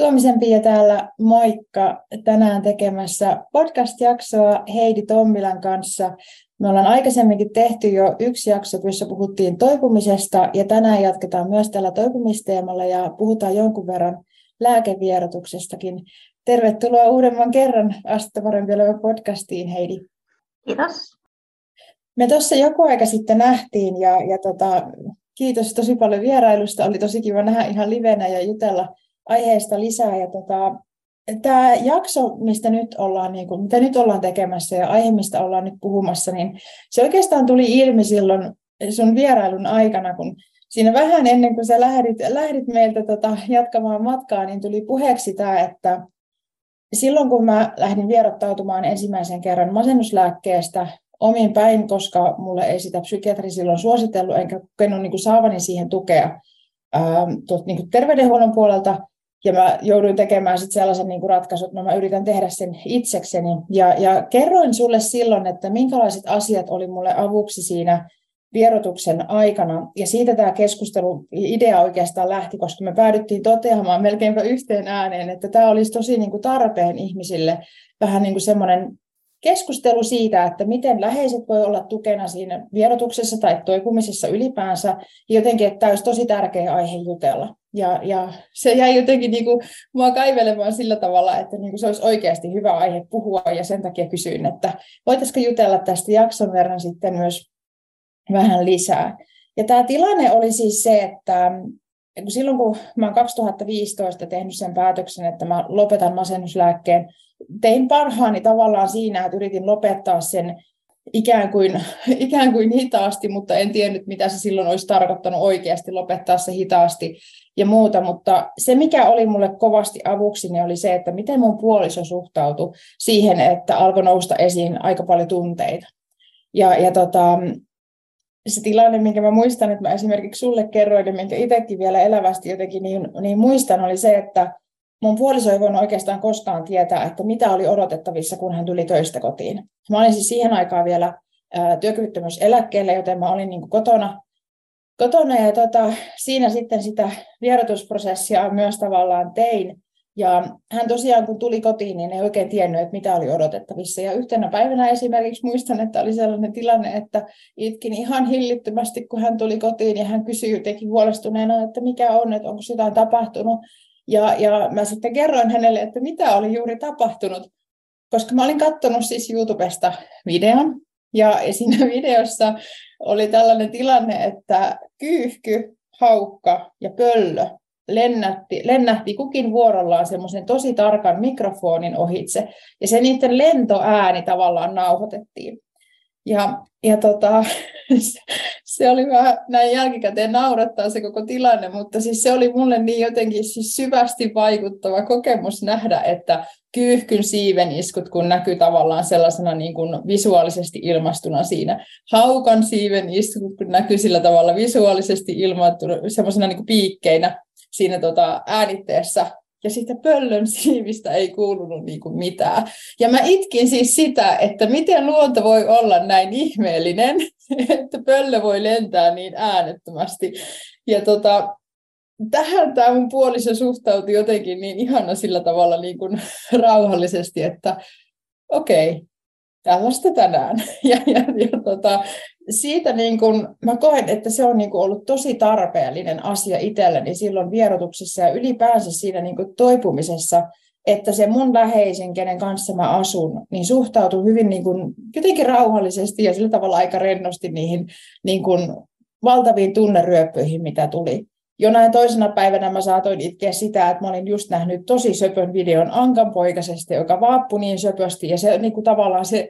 Tuomisen Pia täällä, moikka! Tänään tekemässä podcast-jaksoa Heidi Tommilan kanssa. Me ollaan aikaisemminkin tehty jo yksi jakso, jossa puhuttiin toipumisesta, ja tänään jatketaan myös tällä toipumisteemalla ja puhutaan jonkun verran lääkevierotuksestakin. Tervetuloa uudemman kerran Astetta parempi podcastiin, Heidi. Kiitos. Me tuossa joku aika sitten nähtiin, ja, ja tota, kiitos tosi paljon vierailusta. Oli tosi kiva nähdä ihan livenä ja jutella aiheesta lisää. Ja tota, tämä jakso, mistä nyt ollaan, niin kuin, mitä nyt ollaan tekemässä ja aihe, mistä ollaan nyt puhumassa, niin se oikeastaan tuli ilmi silloin sun vierailun aikana, kun siinä vähän ennen kuin sä lähdit, lähdit meiltä tota, jatkamaan matkaa, niin tuli puheeksi tämä, että silloin kun mä lähdin vierottautumaan ensimmäisen kerran masennuslääkkeestä omiin päin, koska mulle ei sitä psykiatri silloin suositellut, enkä kokenut niin kuin saavani siihen tukea ää, tuot, niin kuin terveydenhuollon puolelta, ja mä jouduin tekemään sitten sellaisen niin kuin ratkaisun, että no mä yritän tehdä sen itsekseni. Ja, ja kerroin sulle silloin, että minkälaiset asiat oli mulle avuksi siinä vierotuksen aikana. Ja siitä tämä keskustelu, idea oikeastaan lähti, koska me päädyttiin toteamaan melkeinpä yhteen ääneen, että tämä olisi tosi niin kuin tarpeen ihmisille vähän niin kuin semmoinen keskustelu siitä, että miten läheiset voi olla tukena siinä vierotuksessa tai toipumisessa ylipäänsä, jotenkin, että tämä olisi tosi tärkeä aihe jutella. Ja, ja se jäi jotenkin niin kuin, mua kaivelemaan sillä tavalla, että niin kuin se olisi oikeasti hyvä aihe puhua, ja sen takia kysyin, että voitaisiko jutella tästä jakson verran sitten myös vähän lisää. Ja tämä tilanne oli siis se, että silloin kun mä olen 2015 tehnyt sen päätöksen, että mä lopetan masennuslääkkeen, tein parhaani tavallaan siinä, että yritin lopettaa sen ikään kuin, ikään kuin hitaasti, mutta en tiennyt, mitä se silloin olisi tarkoittanut oikeasti lopettaa se hitaasti ja muuta. Mutta se, mikä oli mulle kovasti avuksi, niin oli se, että miten mun puoliso suhtautui siihen, että alkoi nousta esiin aika paljon tunteita. Ja, ja tota, se tilanne, minkä mä muistan, että mä esimerkiksi sulle kerroin ja minkä itsekin vielä elävästi jotenkin niin, niin muistan, oli se, että mun puoliso ei voinut oikeastaan koskaan tietää, että mitä oli odotettavissa, kun hän tuli töistä kotiin. Mä olin siis siihen aikaan vielä työkyvyttömyyseläkkeelle, joten mä olin niin kotona, kotona ja tota, siinä sitten sitä vierotusprosessia myös tavallaan tein. Ja hän tosiaan, kun tuli kotiin, niin ei oikein tiennyt, että mitä oli odotettavissa. Ja yhtenä päivänä esimerkiksi muistan, että oli sellainen tilanne, että itkin ihan hillittömästi, kun hän tuli kotiin ja hän kysyi jotenkin huolestuneena, että mikä on, että onko jotain tapahtunut. Ja, ja mä sitten kerroin hänelle, että mitä oli juuri tapahtunut, koska mä olin katsonut siis YouTubesta videon, ja siinä videossa oli tällainen tilanne, että kyyhky, haukka ja pöllö lennätti, lennähti kukin vuorollaan semmoisen tosi tarkan mikrofonin ohitse, ja se niiden lentoääni tavallaan nauhoitettiin. Ja, ja tota, se oli vähän näin jälkikäteen naurattaa se koko tilanne, mutta siis se oli mulle niin jotenkin siis syvästi vaikuttava kokemus nähdä, että kyyhkyn siiven iskut, kun näkyy tavallaan sellaisena niin kuin visuaalisesti ilmastuna siinä. Haukan siiven iskut, kun näkyy sillä tavalla visuaalisesti ilmastuna, semmoisena niin piikkeinä siinä tota äänitteessä ja sitten pöllön siivistä ei kuulunut niin kuin mitään. Ja mä itkin siis sitä, että miten luonto voi olla näin ihmeellinen, että pöllö voi lentää niin äänettömästi. Ja tota, tähän tämä mun puoliso suhtautui jotenkin niin ihana sillä tavalla niin kuin rauhallisesti, että okei, okay, tällaista tänään. Ja, ja, ja tota, siitä niin kun, mä koen, että se on niin kun ollut tosi tarpeellinen asia itselleni silloin vierotuksessa ja ylipäänsä siinä niin toipumisessa, että se mun läheisen, kenen kanssa mä asun, niin suhtautuu hyvin niin kun, jotenkin rauhallisesti ja sillä tavalla aika rennosti niihin niin kun, valtaviin tunneryöppyihin, mitä tuli. Jonain toisena päivänä mä saatoin itkeä sitä, että mä olin just nähnyt tosi söpön videon Ankanpoikasesta, joka vaappui niin söpösti ja se niin kuin tavallaan se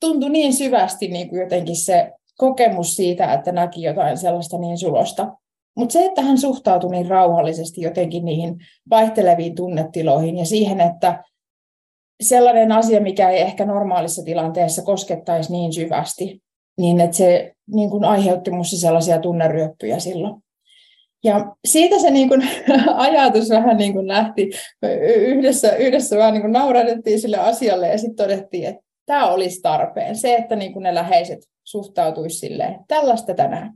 tuntui niin syvästi niin kuin jotenkin se kokemus siitä, että näki jotain sellaista niin sulosta. Mutta se, että hän suhtautui niin rauhallisesti jotenkin niihin vaihteleviin tunnetiloihin ja siihen, että sellainen asia, mikä ei ehkä normaalissa tilanteessa koskettaisi niin syvästi, niin että se niin kuin aiheutti minussa sellaisia tunneryöppyjä silloin. Ja siitä se niin kuin, ajatus vähän niin kuin lähti. Yhdessä, yhdessä vähän niin kuin nauradettiin sille asialle ja sitten todettiin, että tämä olisi tarpeen. Se, että niin kuin ne läheiset suhtautuisi silleen, tällaista tänään.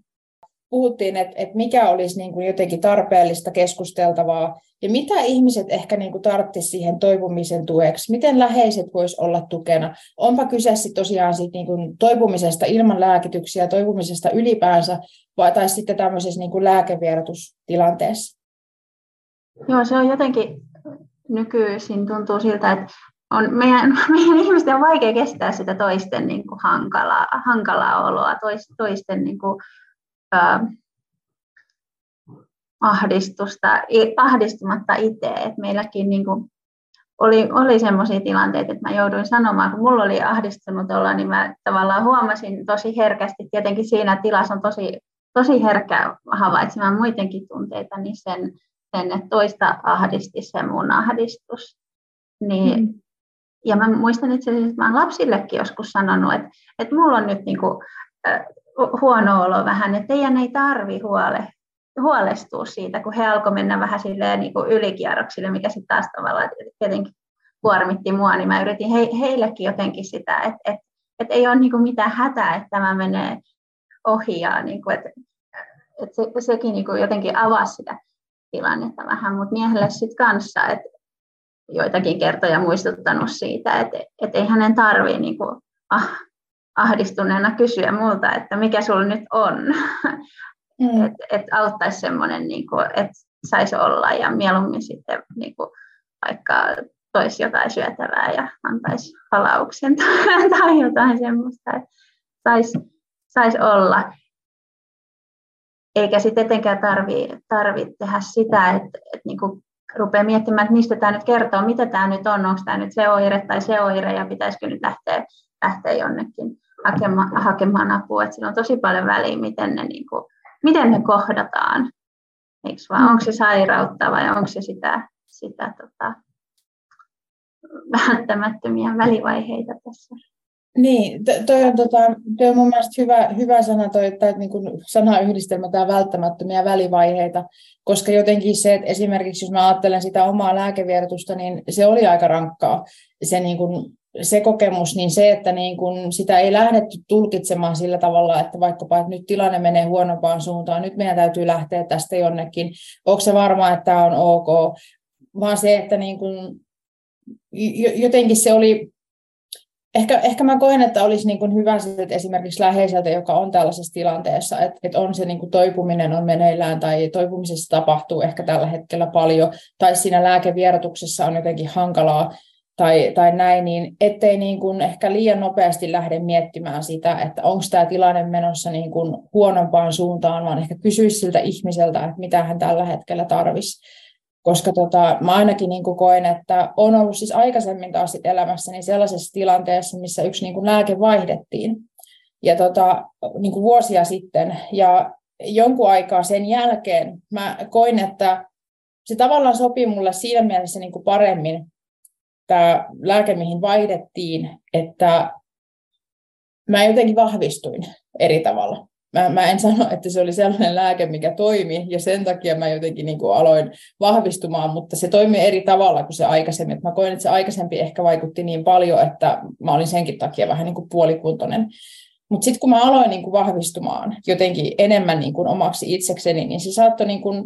Puhuttiin, että, että mikä olisi niin kuin jotenkin tarpeellista keskusteltavaa ja mitä ihmiset ehkä niin kuin tarvitsisi siihen toipumisen tueksi, miten läheiset vois olla tukena. Onpa kyse sitten tosiaan sit niin kuin toipumisesta ilman lääkityksiä, toipumisesta ylipäänsä, vai, tai sitten tämmöisessä niin kuin lääkevierotustilanteessa. Joo, se on jotenkin nykyisin tuntuu siltä, että on meidän, meidän ihmisten on vaikea kestää sitä toisten niin kuin hankalaa, hankalaa oloa, toisten niin kuin, ää, ahdistusta, ahdistumatta itse. Et meilläkin niin kuin, oli, oli sellaisia tilanteita, että mä jouduin sanomaan, kun mulla oli ahdistunut olla, niin mä tavallaan huomasin tosi herkästi, tietenkin siinä tilassa on tosi, tosi herkkä havaitsemaan muidenkin tunteita, niin sen, sen että toista ahdisti se mun ahdistus. Niin, mm. Ja mä muistan itse asiassa, että mä olen lapsillekin joskus sanonut, että, että mulla on nyt niin kuin, äh, huono olo vähän, että teidän ei tarvi huole, huolestua siitä, kun he alkoi mennä vähän silleen niin kuin ylikierroksille, mikä sitten taas tavallaan tietenkin kuormitti mua, niin mä yritin he, heillekin jotenkin sitä, että, että, että ei ole niin kuin mitään hätää, että tämä menee ohi ja niin kuin, että, että se, sekin niin kuin jotenkin avasi sitä tilannetta vähän, mutta miehelle sitten kanssa, että joitakin kertoja muistuttanut siitä, että, että ei hänen tarvitse niin ah, ahdistuneena kysyä multa, että mikä sulla nyt on. Että et auttaisi semmoinen, niin että saisi olla ja mieluummin sitten niin kuin, vaikka toisi jotain syötävää ja antaisi palauksen tai jotain semmoista, että saisi sais olla. Eikä sitten etenkään tarvitse tarvi tehdä sitä, että, että niin rupeaa miettimään, että mistä tämä nyt kertoo, mitä tämä nyt on, onko tämä nyt se oire tai se oire ja pitäisikö nyt lähteä, lähteä jonnekin hakemaan, hakemaan apua. Että sillä on tosi paljon väliä, miten ne, niin kuin, miten ne kohdataan. Eikö vaan? Onko se sairautta vai onko se sitä, sitä tota, välttämättömiä välivaiheita tässä? Niin, toi on, tota, toi on mun mielestä hyvä, hyvä sana, toi, että niin kuin sanayhdistelmä tämä välttämättömiä välivaiheita, koska jotenkin se, että esimerkiksi jos mä ajattelen sitä omaa lääkevierotusta, niin se oli aika rankkaa, se, niin kuin, se kokemus, niin se, että niin kuin sitä ei lähdetty tulkitsemaan sillä tavalla, että vaikkapa että nyt tilanne menee huonompaan suuntaan, nyt meidän täytyy lähteä tästä jonnekin, onko se varma, että tämä on ok, vaan se, että niin kuin, jotenkin se oli ehkä, ehkä mä koen, että olisi niin kuin hyvä että esimerkiksi läheiseltä, joka on tällaisessa tilanteessa, että, että on se niin kuin toipuminen on meneillään tai toipumisessa tapahtuu ehkä tällä hetkellä paljon, tai siinä lääkevierotuksessa on jotenkin hankalaa tai, tai näin, niin ettei niin kuin ehkä liian nopeasti lähde miettimään sitä, että onko tämä tilanne menossa niin kuin huonompaan suuntaan, vaan ehkä kysyisi siltä ihmiseltä, että mitä hän tällä hetkellä tarvisi koska tota, mä ainakin niin kuin koen, että on ollut siis aikaisemmin taas elämässäni sellaisessa tilanteessa, missä yksi niin kuin lääke vaihdettiin ja tota, niin kuin vuosia sitten. Ja jonkun aikaa sen jälkeen mä koin, että se tavallaan sopii mulle siinä mielessä niin kuin paremmin, tämä lääke, mihin vaihdettiin, että mä jotenkin vahvistuin eri tavalla mä, mä en sano, että se oli sellainen lääke, mikä toimi, ja sen takia mä jotenkin niin kuin aloin vahvistumaan, mutta se toimi eri tavalla kuin se aikaisemmin. Mä koin, että se aikaisempi ehkä vaikutti niin paljon, että mä olin senkin takia vähän niin kuin puolikuntoinen. Mutta sitten kun mä aloin niin kuin vahvistumaan jotenkin enemmän niin kuin omaksi itsekseni, niin se saattoi niin kuin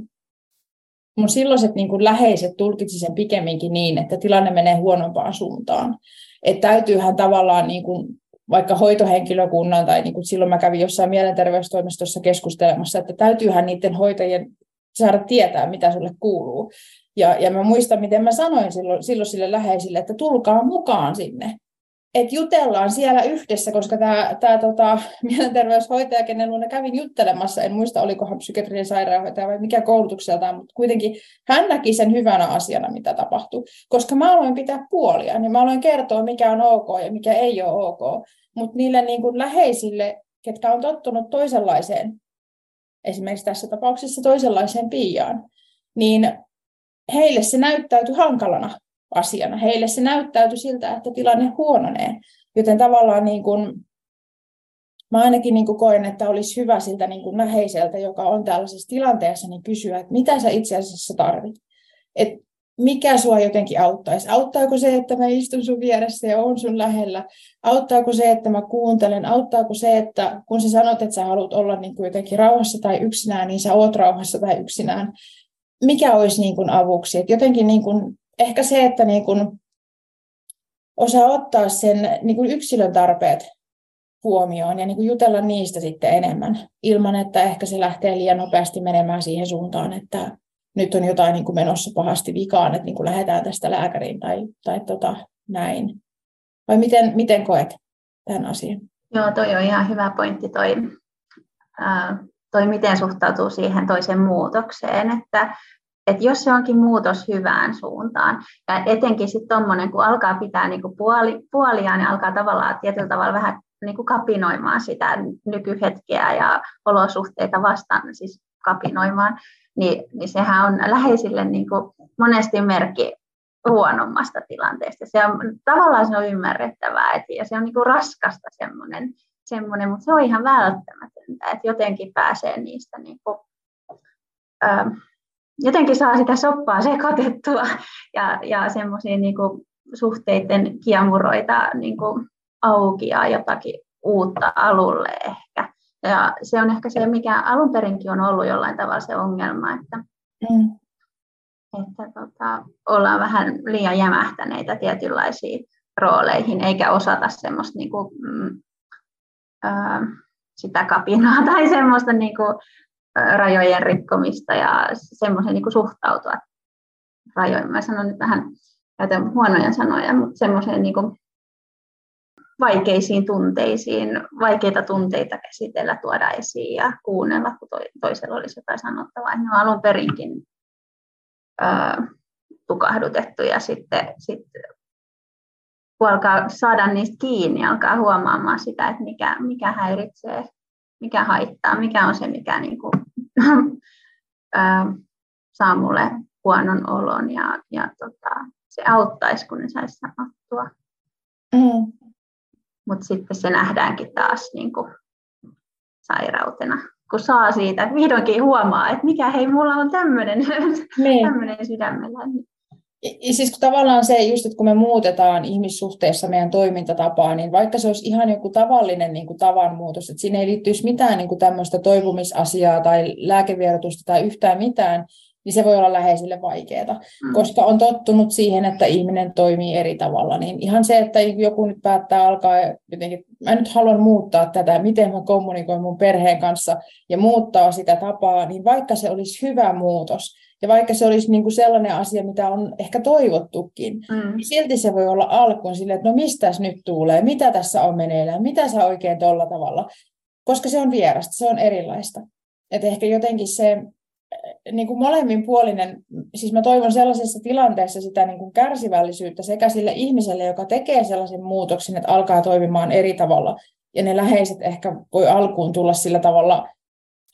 mun silloiset niin kuin läheiset tulkitsi sen pikemminkin niin, että tilanne menee huonompaan suuntaan. Että täytyyhän tavallaan niin kuin vaikka hoitohenkilökunnan, tai niin kuin silloin mä kävin jossain mielenterveystoimistossa keskustelemassa, että täytyyhän niiden hoitajien saada tietää, mitä sulle kuuluu. Ja, ja mä muistan, miten mä sanoin silloin, silloin sille läheisille, että tulkaa mukaan sinne. Että jutellaan siellä yhdessä, koska tämä, tämä tota, mielenterveyshoitaja, kenen luona kävin juttelemassa, en muista olikohan psykiatrinen sairaanhoitaja vai mikä koulutukseltaan, mutta kuitenkin hän näki sen hyvänä asiana, mitä tapahtui. Koska mä aloin pitää puolia, niin mä aloin kertoa, mikä on ok ja mikä ei ole ok. Mutta niille niin kuin läheisille, ketkä on tottunut toisenlaiseen, esimerkiksi tässä tapauksessa toisenlaiseen piiaan, niin heille se näyttäytyi hankalana asiana. Heille se näyttäytyi siltä, että tilanne huononee. Joten tavallaan niin kuin, mä ainakin niin kuin koen, että olisi hyvä siltä niin kuin läheiseltä, joka on tällaisessa tilanteessa, niin kysyä, että mitä sä itse asiassa tarvit. Et mikä sua jotenkin auttaisi? Auttaako se, että mä istun sun vieressä ja on sun lähellä? Auttaako se, että mä kuuntelen? Auttaako se, että kun sä sanot, että sä haluat olla niin kuin jotenkin rauhassa tai yksinään, niin sä oot rauhassa tai yksinään? mikä olisi niin kuin avuksi. Et jotenkin niin kuin, ehkä se, että niin kuin osaa ottaa sen niin kuin yksilön tarpeet huomioon ja niin kuin jutella niistä sitten enemmän, ilman että ehkä se lähtee liian nopeasti menemään siihen suuntaan, että nyt on jotain niin kuin menossa pahasti vikaan, että niin kuin lähdetään tästä lääkäriin tai, tai tota, näin. Vai miten, miten koet tämän asian? Joo, toi on ihan hyvä pointti toi, ää, toi miten suhtautuu siihen toisen muutokseen, että et jos se onkin muutos hyvään suuntaan, ja etenkin sitten tuommoinen, kun alkaa pitää niinku puoli, puoliaan, niin alkaa tavallaan tietyllä tavalla vähän niinku kapinoimaan sitä nykyhetkeä ja olosuhteita vastaan, siis kapinoimaan, niin, niin sehän on läheisille niinku monesti merkki huonommasta tilanteesta. Se on, tavallaan se on ymmärrettävää et, ja se on niinku raskasta semmoinen, semmoinen, mutta se on ihan välttämätöntä, että jotenkin pääsee niistä niinku, ö, jotenkin saa sitä soppaa sekoitettua ja, ja semmoisia niin suhteiden kiemuroita niin kuin auki ja jotakin uutta alulle ehkä. Ja se on ehkä se, mikä alun perinkin on ollut jollain tavalla se ongelma, että, mm. että tota, ollaan vähän liian jämähtäneitä tietynlaisiin rooleihin, eikä osata semmoista niin kuin, mm, ää, sitä kapinaa tai semmoista niin kuin, rajojen rikkomista ja semmoisen niin suhtautua rajoihin. Mä sanon nyt vähän, käytän huonoja sanoja, mutta semmoiseen niin kuin vaikeisiin tunteisiin, vaikeita tunteita käsitellä, tuoda esiin ja kuunnella, kun toisella olisi jotain sanottavaa. Ne on alun perinkin ää, tukahdutettu ja sitten, sitten kun alkaa saada niistä kiinni, alkaa huomaamaan sitä, että mikä, mikä häiritsee mikä haittaa, mikä on se, mikä niin kuin, ää, saa mulle huonon olon ja, ja tota, se auttaisi, kun ne saisi sanottua. Mm. Mutta sitten se nähdäänkin taas niin kuin, sairautena, kun saa siitä, vihdoinkin huomaa, että mikä hei, mulla on tämmöinen niin. sydämellä. Siis kun tavallaan se just, että kun me muutetaan ihmissuhteessa meidän toimintatapaa, niin vaikka se olisi ihan joku tavallinen niin kuin tavanmuutos, että siinä ei liittyisi mitään niin kuin tämmöistä toipumisasiaa tai lääkevierotusta tai yhtään mitään, niin se voi olla läheisille vaikeaa, mm. koska on tottunut siihen, että ihminen toimii eri tavalla. Niin ihan se, että joku nyt päättää alkaa jotenkin, mä nyt haluan muuttaa tätä, miten mä kommunikoin mun perheen kanssa ja muuttaa sitä tapaa, niin vaikka se olisi hyvä muutos, ja vaikka se olisi niin kuin sellainen asia, mitä on ehkä toivottukin, mm. niin silti se voi olla alkuun silleen, että no mistä nyt tulee, mitä tässä on meneillään, mitä sä oikein tuolla tavalla, koska se on vierasta, se on erilaista. Että ehkä jotenkin se niin kuin molemminpuolinen, siis mä toivon sellaisessa tilanteessa sitä niin kuin kärsivällisyyttä sekä sille ihmiselle, joka tekee sellaisen muutoksen, että alkaa toimimaan eri tavalla, ja ne läheiset ehkä voi alkuun tulla sillä tavalla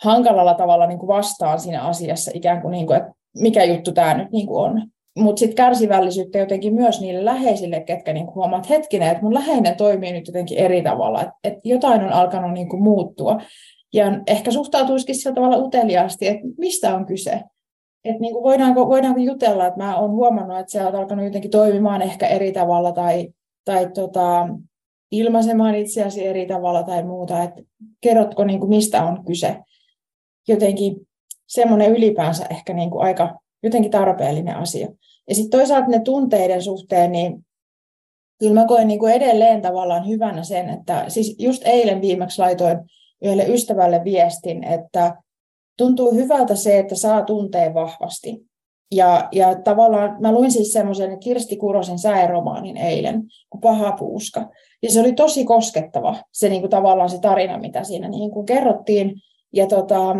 hankalalla tavalla niin kuin vastaan siinä asiassa, ikään kuin, niin kuin että mikä juttu tämä nyt niin kuin on. Mutta sitten kärsivällisyyttä jotenkin myös niille läheisille, ketkä niin huomaat hetkinen, että mun läheinen toimii nyt jotenkin eri tavalla, että et jotain on alkanut niin muuttua. Ja ehkä suhtautuisikin sillä tavalla uteliaasti, että mistä on kyse. Että niin voidaanko, voidaanko jutella, että mä oon huomannut, että sä oot alkanut jotenkin toimimaan ehkä eri tavalla tai, tai tota, ilmaisemaan itseäsi eri tavalla tai muuta. Että kerrotko, niin mistä on kyse. Jotenkin semmoinen ylipäänsä ehkä niin kuin aika jotenkin tarpeellinen asia. Ja sitten toisaalta ne tunteiden suhteen, niin kyllä mä koen niin kuin edelleen tavallaan hyvänä sen, että siis just eilen viimeksi laitoin yhdelle ystävälle viestin, että tuntuu hyvältä se, että saa tuntea vahvasti. Ja, ja tavallaan mä luin siis semmoisen Kirsti Kurosen sääromaanin eilen, kuin Paha puuska. Ja se oli tosi koskettava, se niin kuin tavallaan se tarina, mitä siinä niin kuin kerrottiin. Ja tota,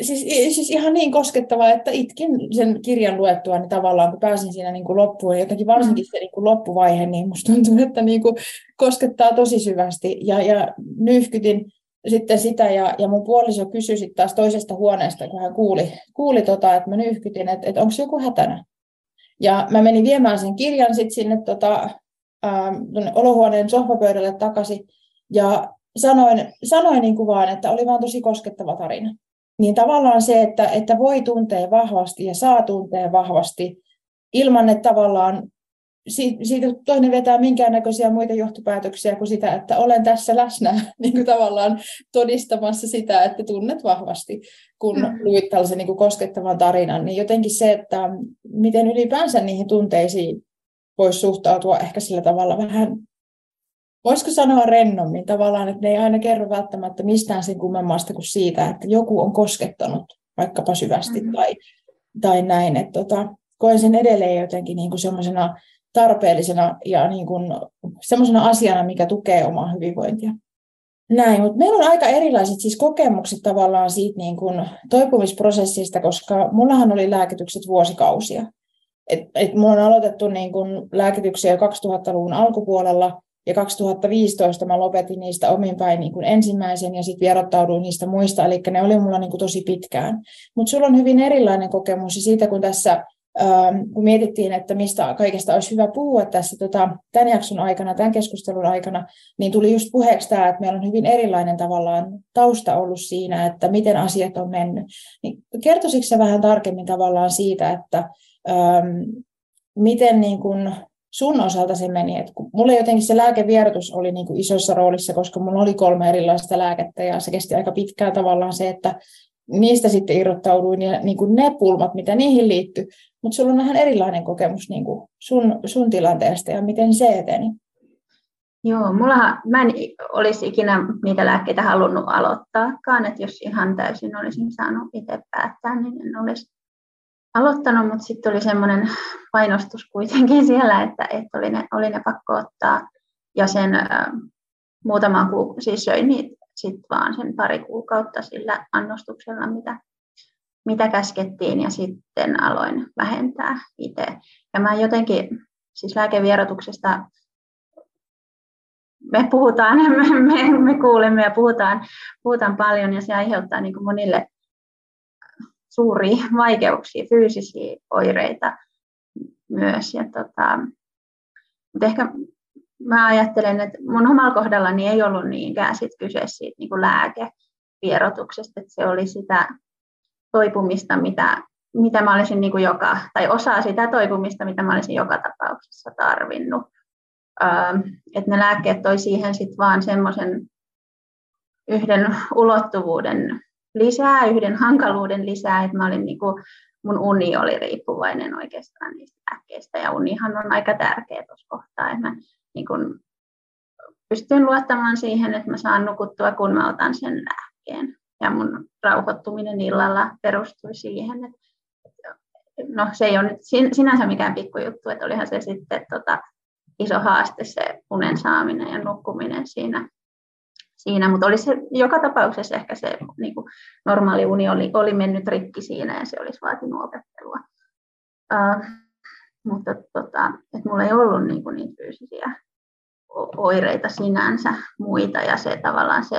siis, siis ihan niin koskettava, että itkin sen kirjan luettua niin tavallaan, kun pääsin siinä niin kuin loppuun, jotenkin varsinkin se niin kuin loppuvaihe, niin musta tuntuu, että niin kuin koskettaa tosi syvästi. Ja, ja nyhkytin sitten sitä, ja, ja mun puoliso kysyi sitten taas toisesta huoneesta, kun hän kuuli, kuuli tota, että mä nyhkytin, että, että onko joku hätänä. Ja mä menin viemään sen kirjan sitten sinne tota, ähm, olohuoneen sohvapöydälle takaisin, ja sanoin, sanoin niin kuin vaan, että oli vaan tosi koskettava tarina niin tavallaan se, että, että voi tuntea vahvasti ja saa tuntea vahvasti ilman, että tavallaan siitä toinen vetää minkäännäköisiä muita johtopäätöksiä kuin sitä, että olen tässä läsnä niin kuin tavallaan todistamassa sitä, että tunnet vahvasti, kun mm. luit tällaisen niin kuin koskettavan tarinan, niin jotenkin se, että miten ylipäänsä niihin tunteisiin voisi suhtautua ehkä sillä tavalla vähän, voisiko sanoa rennommin tavallaan, että ne ei aina kerro välttämättä mistään sen kummemmasta kuin siitä, että joku on koskettanut vaikkapa syvästi mm. tai, tai näin, että tota, koen sen edelleen jotenkin niin kuin semmoisena tarpeellisena ja niin kuin semmoisena asiana, mikä tukee omaa hyvinvointia. Näin, mutta meillä on aika erilaiset siis kokemukset tavallaan siitä niin kuin toipumisprosessista, koska mullahan oli lääkitykset vuosikausia. Et, et mulla on aloitettu niin kuin lääkityksiä jo 2000-luvun alkupuolella, ja 2015 mä lopetin niistä omin päin niin kuin ensimmäisen ja sitten vierottauduin niistä muista, eli ne oli mulla niin kuin tosi pitkään. Mutta sulla on hyvin erilainen kokemus ja siitä, kun tässä Ähm, kun mietittiin, että mistä kaikesta olisi hyvä puhua tässä tota, tämän jakson aikana, tämän keskustelun aikana, niin tuli just puheeksi tämä, että meillä on hyvin erilainen tavallaan tausta ollut siinä, että miten asiat on mennyt. Niin kertoisitko vähän tarkemmin tavallaan siitä, että ähm, miten niin kun sun osalta se meni? Et kun mulle jotenkin se lääkevierotus oli niin kuin isossa roolissa, koska mulla oli kolme erilaista lääkettä ja se kesti aika pitkään tavallaan se, että niistä sitten irrottauduin ja niin kuin ne pulmat, mitä niihin liittyy. Mutta sulla on vähän erilainen kokemus niin kuin sun, sun tilanteesta ja miten se eteni. Joo, mulla, mä en olisi ikinä niitä lääkkeitä halunnut aloittaakaan, että jos ihan täysin olisin saanut itse päättää, niin en olisi aloittanut, mutta sitten oli semmoinen painostus kuitenkin siellä, että, että oli, ne, oli ne pakko ottaa. Ja sen äh, muutama kuukausi, siis söin niitä sitten vaan sen pari kuukautta sillä annostuksella, mitä, mitä käskettiin, ja sitten aloin vähentää itse. Ja mä jotenkin, siis lääkevierotuksesta me puhutaan, me, me, me kuulemme ja puhutaan, puhutaan paljon, ja se aiheuttaa niin kuin monille suuria vaikeuksia, fyysisiä oireita myös. Ja tota, mutta ehkä mä ajattelen, että mun omalla kohdallani ei ollut niinkään sit kyse siitä niin kuin lääkevierotuksesta, että se oli sitä toipumista, mitä, mitä mä olisin niin kuin joka, tai osaa sitä toipumista, mitä mä olisin joka tapauksessa tarvinnut. Ähm, että ne lääkkeet toi siihen sitten vaan semmoisen yhden ulottuvuuden lisää, yhden hankaluuden lisää, että mä olin niin kuin, mun uni oli riippuvainen oikeastaan niistä lääkkeistä, ja unihan on aika tärkeä tuossa kohtaa, että mä niin kun pystyn luottamaan siihen, että mä saan nukuttua, kun mä otan sen lääkkeen. Ja mun rauhoittuminen illalla perustui siihen, että no se ei ole nyt sinänsä mikään pikkujuttu, että olihan se sitten tota, iso haaste se unen saaminen ja nukkuminen siinä, siinä. mutta oli se joka tapauksessa ehkä se niin kuin normaali uni oli, oli mennyt rikki siinä ja se olisi vaatinut opettelua. Uh, mutta tota, että mulla ei ollut niin kuin niitä fyysisiä oireita sinänsä muita ja se tavallaan se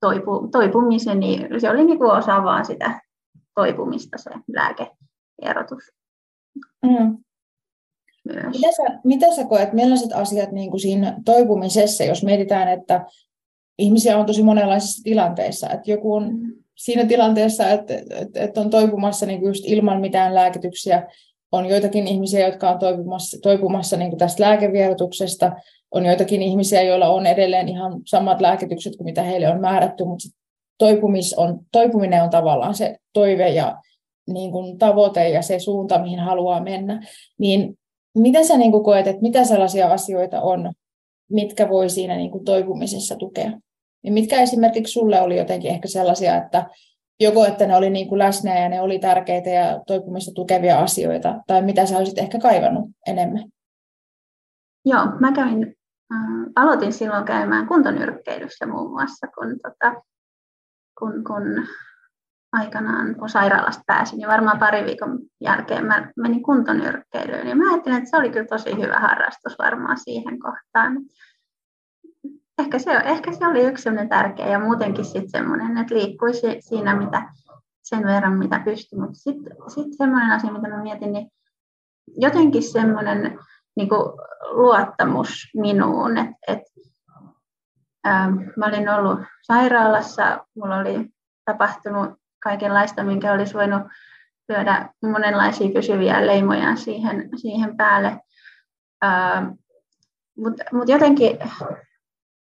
toipu, toipumisen, niin se oli niin kuin osa vaan sitä toipumista se lääkeerotus. Mm. Mitä sä, mitä sä koet, millaiset asiat niin kuin siinä toipumisessa, jos mietitään, että ihmisiä on tosi monenlaisissa tilanteissa, että joku on mm. siinä tilanteessa, että, että, että on toipumassa niin just ilman mitään lääkityksiä, on joitakin ihmisiä, jotka on toipumassa, toipumassa niin kuin tästä lääkevierotuksesta, on joitakin ihmisiä, joilla on edelleen ihan samat lääkitykset kuin mitä heille on määrätty, mutta toipumis on, toipuminen on tavallaan se toive ja niin kuin tavoite ja se suunta, mihin haluaa mennä. Niin mitä sä niin kuin koet, että mitä sellaisia asioita on, mitkä voi siinä niin kuin toipumisessa tukea? Ja mitkä esimerkiksi sulle oli jotenkin ehkä sellaisia, että joko että ne oli niin kuin läsnä ja ne oli tärkeitä ja toipumista tukevia asioita, tai mitä sä olisit ehkä kaivannut enemmän? Joo, mä kävin, äh, aloitin silloin käymään kuntonyrkkeilyssä muun muassa, kun, tota, kun, kun aikanaan, kun sairaalasta pääsin, niin varmaan pari viikon jälkeen mä menin kuntonyrkkeilyyn, niin mä ajattelin, että se oli kyllä tosi hyvä harrastus varmaan siihen kohtaan ehkä se, ehkä se oli yksi sellainen tärkeä ja muutenkin sitten semmoinen, että liikkuisi siinä mitä, sen verran, mitä pystyi. Mutta sitten sit semmoinen asia, mitä mä mietin, niin jotenkin semmoinen niin luottamus minuun, että et, ähm, mä olin ollut sairaalassa, mulla oli tapahtunut kaikenlaista, minkä olisi voinut lyödä monenlaisia pysyviä leimoja siihen, siihen päälle. Mutta mut jotenkin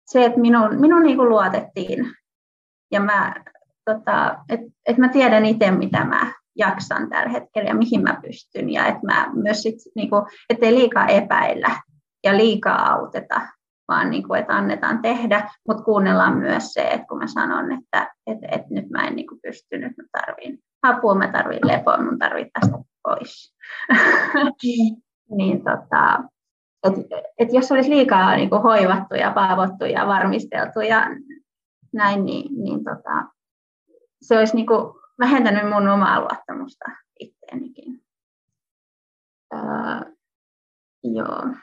se, että minun, minun niin kuin luotettiin. Ja mä, tota, että et mä tiedän itse, mitä mä jaksan tällä hetkellä ja mihin mä pystyn. Ja että mä myös sit, niin kuin, ettei liikaa epäillä ja liikaa auteta, vaan niin kuin, että annetaan tehdä, mutta kuunnellaan myös se, että kun mä sanon, että, että, että nyt mä en niin kuin pysty, nyt mä tarvin apua, mä tarvin lepoa, mun tarvii tästä pois. Niin tota, et, et jos olisi liikaa niin kuin hoivattu ja paavottu ja varmisteltu ja näin, niin, niin tota, se olisi niin kuin vähentänyt mun omaa luottamusta itteenikin. Öö, joo.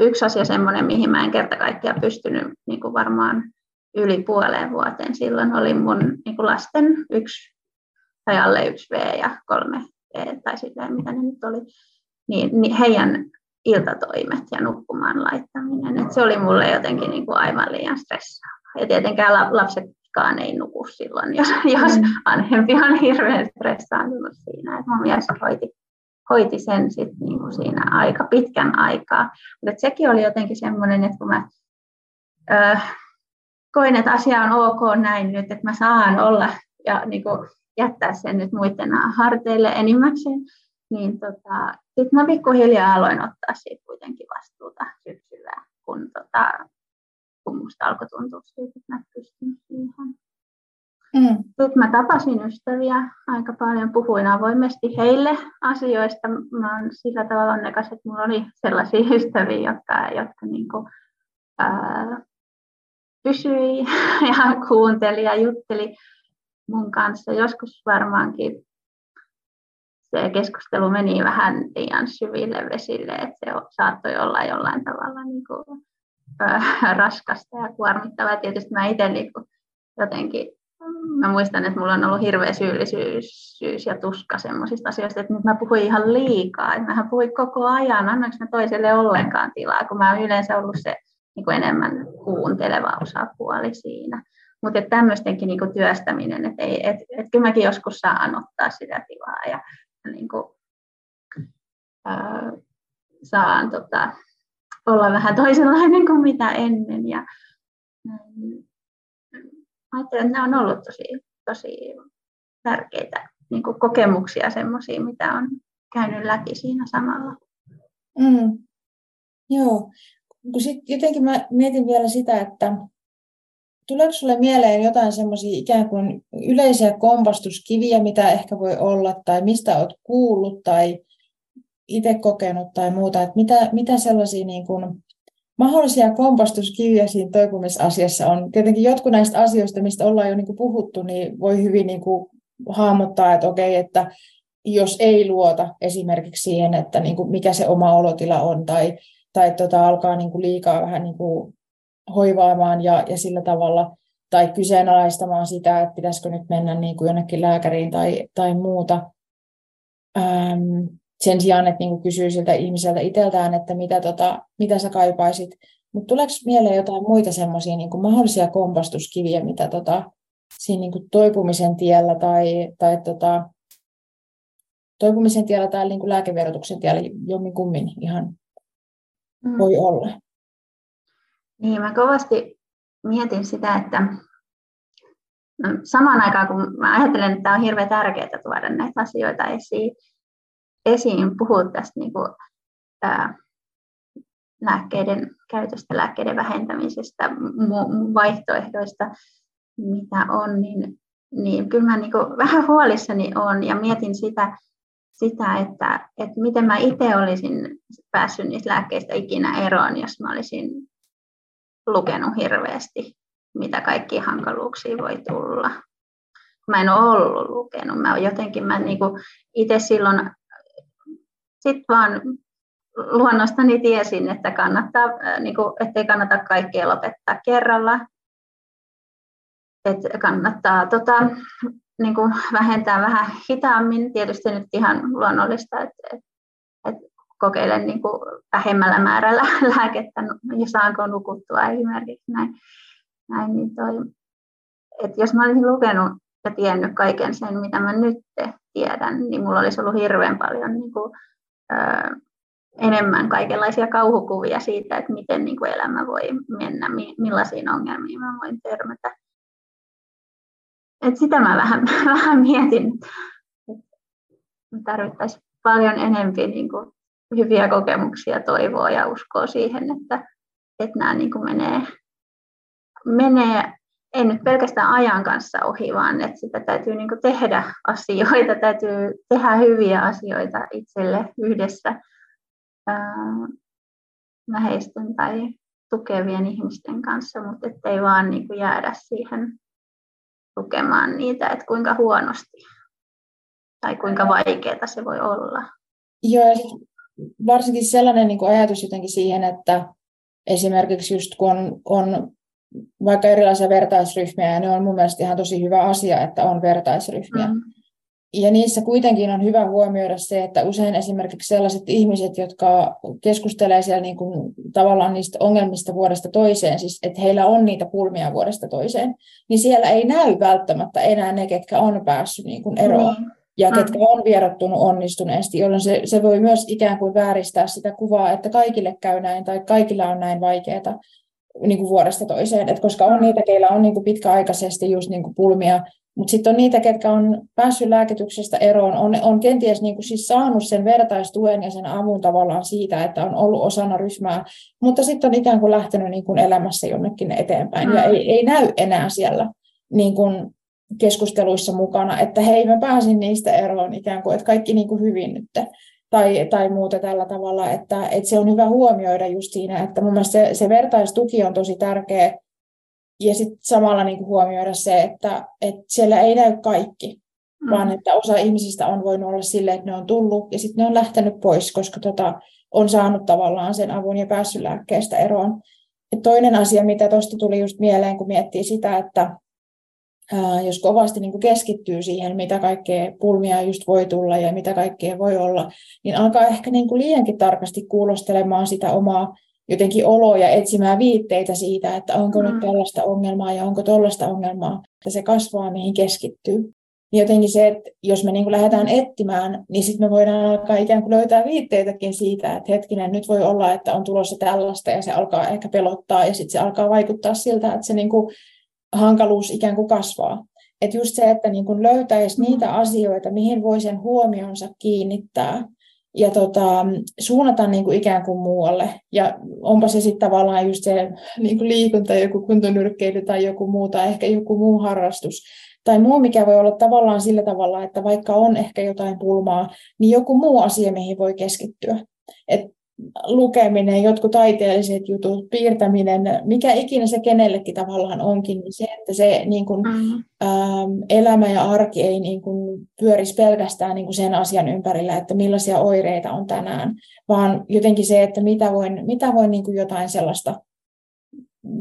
Yksi asia semmoinen, mihin mä en kerta kaikkiaan pystynyt niin kuin varmaan yli puoleen vuoteen silloin, oli mun niin kuin lasten yksi tai alle yksi V ja kolme V tai sitä, mitä ne nyt oli, niin, niin heidän iltatoimet ja nukkumaan laittaminen. Et se oli mulle jotenkin niin kuin aivan liian stressaavaa. Ja tietenkään lapsetkaan ei nuku silloin, jos, jos mm. vanhempi on hirveän stressaantunut siinä. Et mun mies hoiti, hoiti sen sit niin siinä aika pitkän aikaa. Mutta sekin oli jotenkin semmoinen, että kun mä ö, koin, että asia on ok näin nyt, että mä saan olla ja niin kuin jättää sen nyt muiden harteille enimmäkseen, niin tota, sitten mä pikkuhiljaa aloin ottaa siitä kuitenkin vastuuta syksyllä, kun, tota, kun musta alkoi tuntua siitä, että mä pystyn siihen. Mm. Sitten mä tapasin ystäviä aika paljon, puhuin avoimesti heille asioista. Mä oon sillä tavalla onnekas, että mulla oli sellaisia ystäviä, jotka, jotka niinku, ää, pysyi ja kuunteli ja jutteli mun kanssa. Joskus varmaankin se keskustelu meni vähän liian syville vesille, että se saattoi olla jollain tavalla niin kuin, äh, raskasta ja kuormittavaa. Tietysti mä itse niin kuin, jotenkin, mä muistan, että mulla on ollut hirveä syyllisyys ja tuska semmoisista asioista, että nyt mä puhuin ihan liikaa, että mähän puhuin koko ajan, annoinko mä toiselle ollenkaan tilaa, kun mä oon yleensä ollut se niin kuin enemmän kuunteleva osapuoli siinä. Mutta tämmöistenkin niinku työstäminen, että et, et kyllä mäkin joskus saan ottaa sitä tilaa ja niin kuin, ää, saan tota, olla vähän toisenlainen kuin mitä ennen. Ja. Ajattelen, että nämä on ollut tosi, tosi tärkeitä niin kuin kokemuksia, semmoisia, mitä on käynyt läpi siinä samalla. Mm. Joo. Sit jotenkin mä mietin vielä sitä, että Tuleeko sinulle mieleen jotain semmoisia ikään kuin yleisiä kompastuskiviä, mitä ehkä voi olla, tai mistä olet kuullut tai itse kokenut tai muuta, että mitä, mitä sellaisia niin kuin mahdollisia kompastuskiviä siinä toipumisasiassa on? Tietenkin jotkut näistä asioista, mistä ollaan jo niin kuin puhuttu, niin voi hyvin niin kuin hahmottaa, että okei, että jos ei luota esimerkiksi siihen, että niin kuin mikä se oma olotila on, tai, tai tota, alkaa niin kuin liikaa vähän niin kuin hoivaamaan ja, ja sillä tavalla, tai kyseenalaistamaan sitä, että pitäisikö nyt mennä niin kuin jonnekin lääkäriin tai, tai muuta. Ähm, sen sijaan, että niin kysyy siltä ihmiseltä itseltään, että mitä, tota, mitä sä kaipaisit. Mutta tuleeko mieleen jotain muita semmoisia niin mahdollisia kompastuskiviä, mitä tota, siinä niin kuin toipumisen tiellä tai, tai tota, toipumisen tiellä tai niin kuin lääkeverotuksen tiellä jomminkummin ihan mm. voi olla? Niin, mä kovasti mietin sitä, että no, samaan aikaan kun mä ajattelen, että tämä on hirveän tärkeää tuoda näitä asioita esiin, esiin puhua tästä niin kuin, ää, lääkkeiden käytöstä, lääkkeiden vähentämisestä, vaihtoehdoista, mitä on, niin, niin kyllä mä niin kuin vähän huolissani on ja mietin sitä, sitä että, että miten mä itse olisin päässyt niistä lääkkeistä ikinä eroon, jos mä olisin lukenut hirveästi, mitä kaikki hankaluuksia voi tulla. Mä en ole ollut lukenut. Mä jotenkin mä niinku itse silloin sit vaan luonnostani tiesin, että kannattaa, niinku, ettei kannata kaikkea lopettaa kerralla. Että kannattaa tota, niin kuin vähentää vähän hitaammin. Tietysti nyt ihan luonnollista, että, että kokeilen niin kuin vähemmällä määrällä lääkettä ja saanko nukuttua esimerkiksi näin. näin niin toi, että jos mä olisin lukenut ja tiennyt kaiken sen, mitä mä nyt tiedän, niin mulla olisi ollut hirveän paljon niin kuin, enemmän kaikenlaisia kauhukuvia siitä, että miten niin kuin elämä voi mennä, millaisiin ongelmiin mä voin törmätä. Et sitä mä vähän, vähän mietin, tarvittaisiin paljon enemmän niin kuin hyviä kokemuksia, toivoa ja uskoa siihen, että, että nämä niin kuin menee, menee ei nyt pelkästään ajan kanssa ohi, vaan että sitä täytyy niin tehdä asioita, täytyy tehdä hyviä asioita itselle yhdessä ää, läheisten tai tukevien ihmisten kanssa, mutta ettei vaan niin jäädä siihen tukemaan niitä, että kuinka huonosti tai kuinka vaikeaa se voi olla. Joo, varsinkin sellainen niin ajatus jotenkin siihen, että esimerkiksi just kun on, on vaikka erilaisia vertaisryhmiä, ja ne on mun mielestä ihan tosi hyvä asia, että on vertaisryhmiä. Mm. Ja niissä kuitenkin on hyvä huomioida se, että usein esimerkiksi sellaiset ihmiset, jotka keskustelee siellä niin kuin tavallaan niistä ongelmista vuodesta toiseen, siis että heillä on niitä pulmia vuodesta toiseen, niin siellä ei näy välttämättä enää ne, ketkä on päässyt niin kuin eroon. Mm ja mm. ketkä on vierottunut onnistuneesti, jolloin se, se voi myös ikään kuin vääristää sitä kuvaa, että kaikille käy näin tai kaikilla on näin vaikeaa niin kuin vuodesta toiseen, Et koska on niitä, keillä on niin kuin pitkäaikaisesti just niin kuin pulmia, mutta sitten on niitä, ketkä on päässyt lääkityksestä eroon, on, on kenties niin kuin siis saanut sen vertaistuen ja sen avun tavallaan siitä, että on ollut osana ryhmää, mutta sitten on ikään kuin lähtenyt niin kuin elämässä jonnekin eteenpäin mm. ja ei, ei näy enää siellä niin kuin keskusteluissa mukana, että hei, mä pääsin niistä eroon ikään kuin, että kaikki niin kuin hyvin nyt tai, tai muuta tällä tavalla, että, että se on hyvä huomioida just siinä, että mun mielestä se, se vertaistuki on tosi tärkeä ja sitten samalla niin kuin huomioida se, että, että siellä ei näy kaikki, mm. vaan että osa ihmisistä on voinut olla silleen, että ne on tullut ja sitten ne on lähtenyt pois, koska tota, on saanut tavallaan sen avun ja päässyt lääkkeestä eroon. Ja toinen asia, mitä tuosta tuli just mieleen, kun miettii sitä, että jos kovasti niin kuin keskittyy siihen, mitä kaikkea pulmia just voi tulla ja mitä kaikkea voi olla, niin alkaa ehkä niin kuin liiankin tarkasti kuulostelemaan sitä omaa jotenkin oloa ja etsimään viitteitä siitä, että onko mm. nyt tällaista ongelmaa ja onko tällaista ongelmaa, että se kasvaa, mihin keskittyy. Niin jotenkin se, että jos me niin kuin lähdetään etsimään, niin sitten me voidaan alkaa ikään kuin löytää viitteitäkin siitä, että hetkinen, nyt voi olla, että on tulossa tällaista ja se alkaa ehkä pelottaa ja sitten se alkaa vaikuttaa siltä, että se niin kuin hankaluus ikään kuin kasvaa. Että just se, että niin kun löytäisi mm. niitä asioita, mihin voi sen huomionsa kiinnittää ja tota, suunnata niin kuin ikään kuin muualle. Ja onpa se sitten tavallaan just se niin kuin liikunta, joku kuntonyrkkeily tai joku muu, tai ehkä joku muu harrastus, tai muu, mikä voi olla tavallaan sillä tavalla, että vaikka on ehkä jotain pulmaa, niin joku muu asia, mihin voi keskittyä. Et lukeminen, jotkut taiteelliset jutut, piirtäminen, mikä ikinä se kenellekin tavallaan onkin, niin se, että se niin kuin, mm. ähm, elämä ja arki ei niin kuin, pyörisi pelkästään niin kuin sen asian ympärillä, että millaisia oireita on tänään, vaan jotenkin se, että mitä voin, mitä voin niin kuin jotain sellaista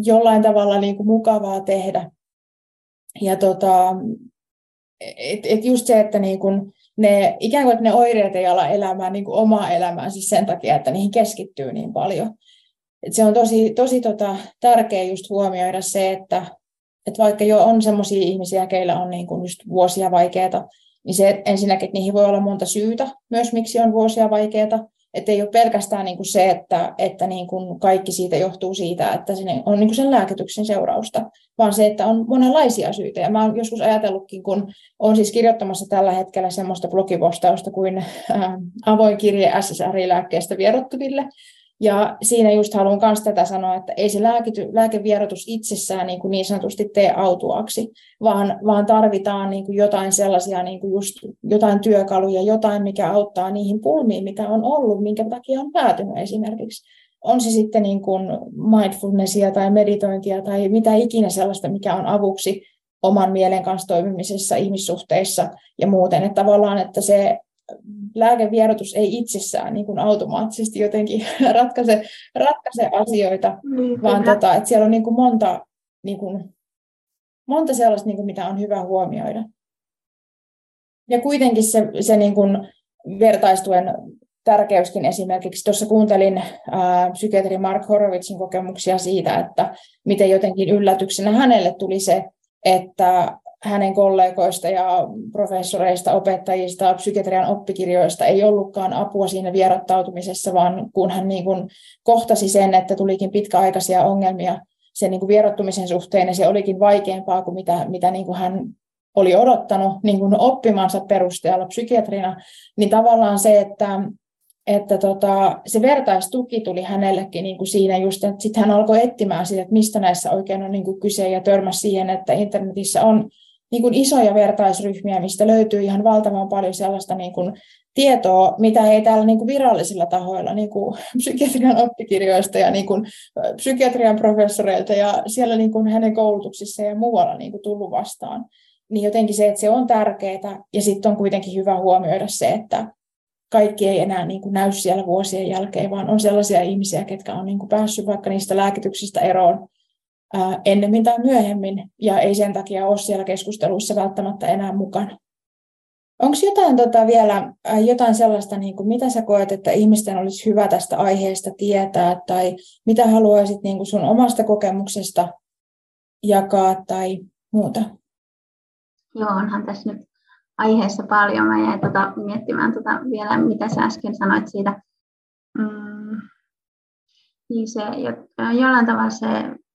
jollain tavalla niin kuin mukavaa tehdä. Ja tota, et, et just se, että niin kuin, ne, ikään kuin ne oireet ei ala elämään niin kuin omaa elämää siis sen takia, että niihin keskittyy niin paljon. Et se on tosi, tosi tota, tärkeää just huomioida se, että, että vaikka jo on sellaisia ihmisiä, keillä on niin kuin just vuosia vaikeaa, niin se ensinnäkin, että niihin voi olla monta syytä myös, miksi on vuosia vaikeaa. Että ei ole pelkästään niin kuin se, että, että niin kuin kaikki siitä johtuu siitä, että se on niin kuin sen lääkityksen seurausta, vaan se, että on monenlaisia syitä. Ja mä olen joskus ajatellutkin, kun olen siis kirjoittamassa tällä hetkellä semmoista blogipostausta kuin äh, avoin kirje SSRI-lääkkeestä vierottuville, ja siinä just haluan myös tätä sanoa, että ei se lääkity, lääkevierotus itsessään niin, kuin niin sanotusti tee autuaksi, vaan, vaan tarvitaan niin kuin jotain sellaisia niin kuin just jotain työkaluja, jotain, mikä auttaa niihin pulmiin, mitä on ollut, minkä takia on päätynyt esimerkiksi. On se sitten niin kuin mindfulnessia tai meditointia tai mitä ikinä sellaista, mikä on avuksi oman mielen kanssa toimimisessa, ihmissuhteissa ja muuten. Että tavallaan, että se lääkevierotus ei itsessään niin kuin automaattisesti jotenkin ratkaise, ratkaise asioita, niin, vaan tota, että siellä on niin kuin monta, niin kuin, monta sellaista, niin kuin mitä on hyvä huomioida. Ja kuitenkin se, se niin kuin vertaistuen tärkeyskin esimerkiksi, tuossa kuuntelin ää, psykiatri Mark Horowitzin kokemuksia siitä, että miten jotenkin yllätyksenä hänelle tuli se, että hänen kollegoista ja professoreista, opettajista, psykiatrian oppikirjoista ei ollutkaan apua siinä vierottautumisessa, vaan kun hän niin kuin kohtasi sen, että tulikin pitkäaikaisia ongelmia sen niin kuin vierottumisen suhteen, ja se olikin vaikeampaa kuin mitä, mitä niin kuin hän oli odottanut niin kuin oppimansa perusteella psykiatrina, niin tavallaan se, että, että tota, se vertaistuki tuli hänellekin niin kuin siinä just, että sitten hän alkoi etsimään sitä, että mistä näissä oikein on niin kuin kyse ja törmäsi siihen, että internetissä on niin kuin isoja vertaisryhmiä, mistä löytyy ihan valtavan paljon sellaista niin kuin tietoa, mitä ei täällä niin kuin virallisilla tahoilla, niin kuin psykiatrian oppikirjoista ja niin kuin psykiatrian professoreilta ja siellä niin kuin hänen koulutuksissa ja muualla niin kuin tullut vastaan. Niin jotenkin se, että se on tärkeää ja sitten on kuitenkin hyvä huomioida se, että kaikki ei enää niin kuin näy siellä vuosien jälkeen, vaan on sellaisia ihmisiä, ketkä on niin kuin päässyt vaikka niistä lääkityksistä eroon ää, ennemmin tai myöhemmin, ja ei sen takia ole siellä keskusteluissa välttämättä enää mukana. Onko jotain tota vielä, jotain sellaista, niin kuin, mitä sä koet, että ihmisten olisi hyvä tästä aiheesta tietää, tai mitä haluaisit niin kuin sun omasta kokemuksesta jakaa tai muuta? Joo, onhan tässä nyt aiheessa paljon. Mä jäin tota, miettimään tota vielä, mitä sä äsken sanoit siitä. Mm, niin se, jollain tavalla se,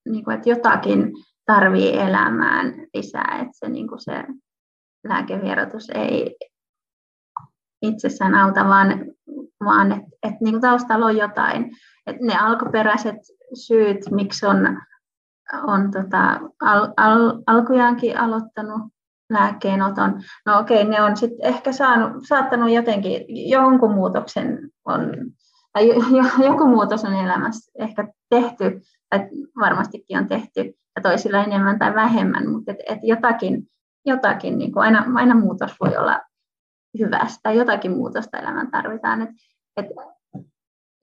niin kuin, että jotakin tarvii elämään lisää, että se, niin kuin se lääkevierotus ei itsessään auta, vaan, vaan että et, niin taustalla on jotain. Et ne alkuperäiset syyt, miksi on, on tota, al, al, alkujaankin aloittanut lääkkeenoton. No okei, ne on sitten ehkä saanut, saattanut jotenkin, jonkun muutoksen on, tai joku muutos on elämässä ehkä tehty, tai varmastikin on tehty, ja toisilla enemmän tai vähemmän, mutta et, et jotakin, jotakin niin kuin aina, aina muutos voi olla hyvästä, jotakin muutosta elämään tarvitaan. Et, et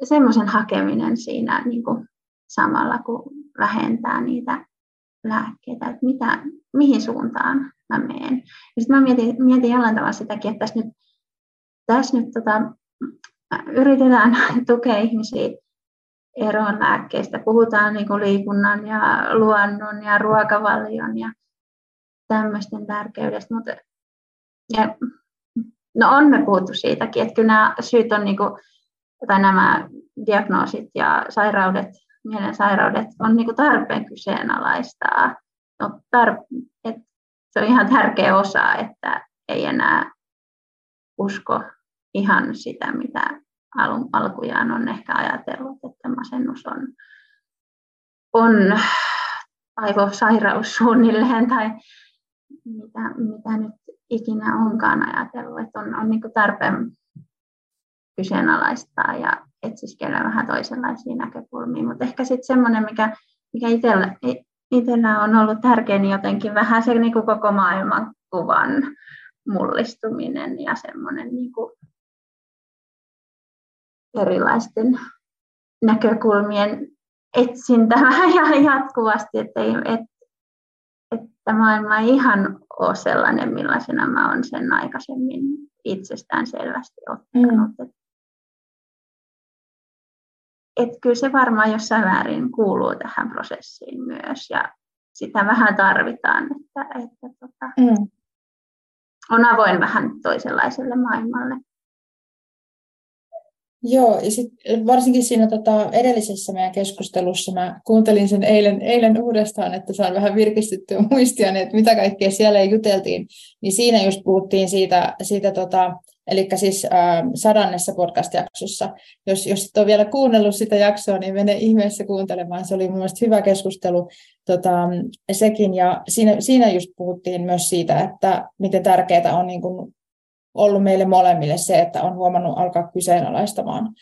semmoisen hakeminen siinä niin kuin samalla, kun vähentää niitä lääkkeitä, että mitä, mihin suuntaan mä menen. Ja sitten mä mietin, mietin jollain tavalla sitäkin, että tässä nyt, tässä nyt tota, yritetään tukea ihmisiä eroon lääkkeistä. Puhutaan niin kuin liikunnan ja luonnon ja ruokavalion ja tämmöisten tärkeydestä. Mutta, ja, no on me puhuttu siitäkin, että kyllä nämä syyt on, niin kuin, tai nämä diagnoosit ja sairaudet, mielen sairaudet on niin kuin tarpeen kyseenalaistaa. No, tar- ihan tärkeä osa, että ei enää usko ihan sitä, mitä alun, alkujaan on ehkä ajatellut, että masennus on, on aivosairaus suunnilleen tai mitä, mitä nyt ikinä onkaan ajatellut, että on, on niin tarpeen kyseenalaistaa ja etsiskellä vähän toisenlaisia näkökulmia, mutta ehkä sitten semmoinen, mikä, mikä itsellä, itsellä on ollut tärkeä, niin jotenkin vähän se niin kuin koko maailman kuvan mullistuminen ja semmoinen niin kuin erilaisten näkökulmien etsintä vähän ja jatkuvasti, että, ei, että, että maailma ei ihan ole sellainen, millaisena mä olen sen aikaisemmin itsestään selvästi ottanut. Mm. Että, kyllä se varmaan jossain määrin kuuluu tähän prosessiin myös ja sitä vähän tarvitaan, että, että tota, mm. on avoin vähän toisenlaiselle maailmalle. Joo, ja sit varsinkin siinä tota, edellisessä meidän keskustelussa mä kuuntelin sen eilen, eilen uudestaan, että saan vähän virkistettyä muistia, että mitä kaikkea siellä juteltiin, niin siinä just puhuttiin siitä, siitä tota, Eli siis äh, sadannessa podcast-jaksossa. Jos, jos et ole vielä kuunnellut sitä jaksoa, niin mene ihmeessä kuuntelemaan. Se oli mun mielestä hyvä keskustelu tota, sekin. Ja siinä, siinä just puhuttiin myös siitä, että miten tärkeää on niin kuin ollut meille molemmille se, että on huomannut alkaa kyseenalaistamaan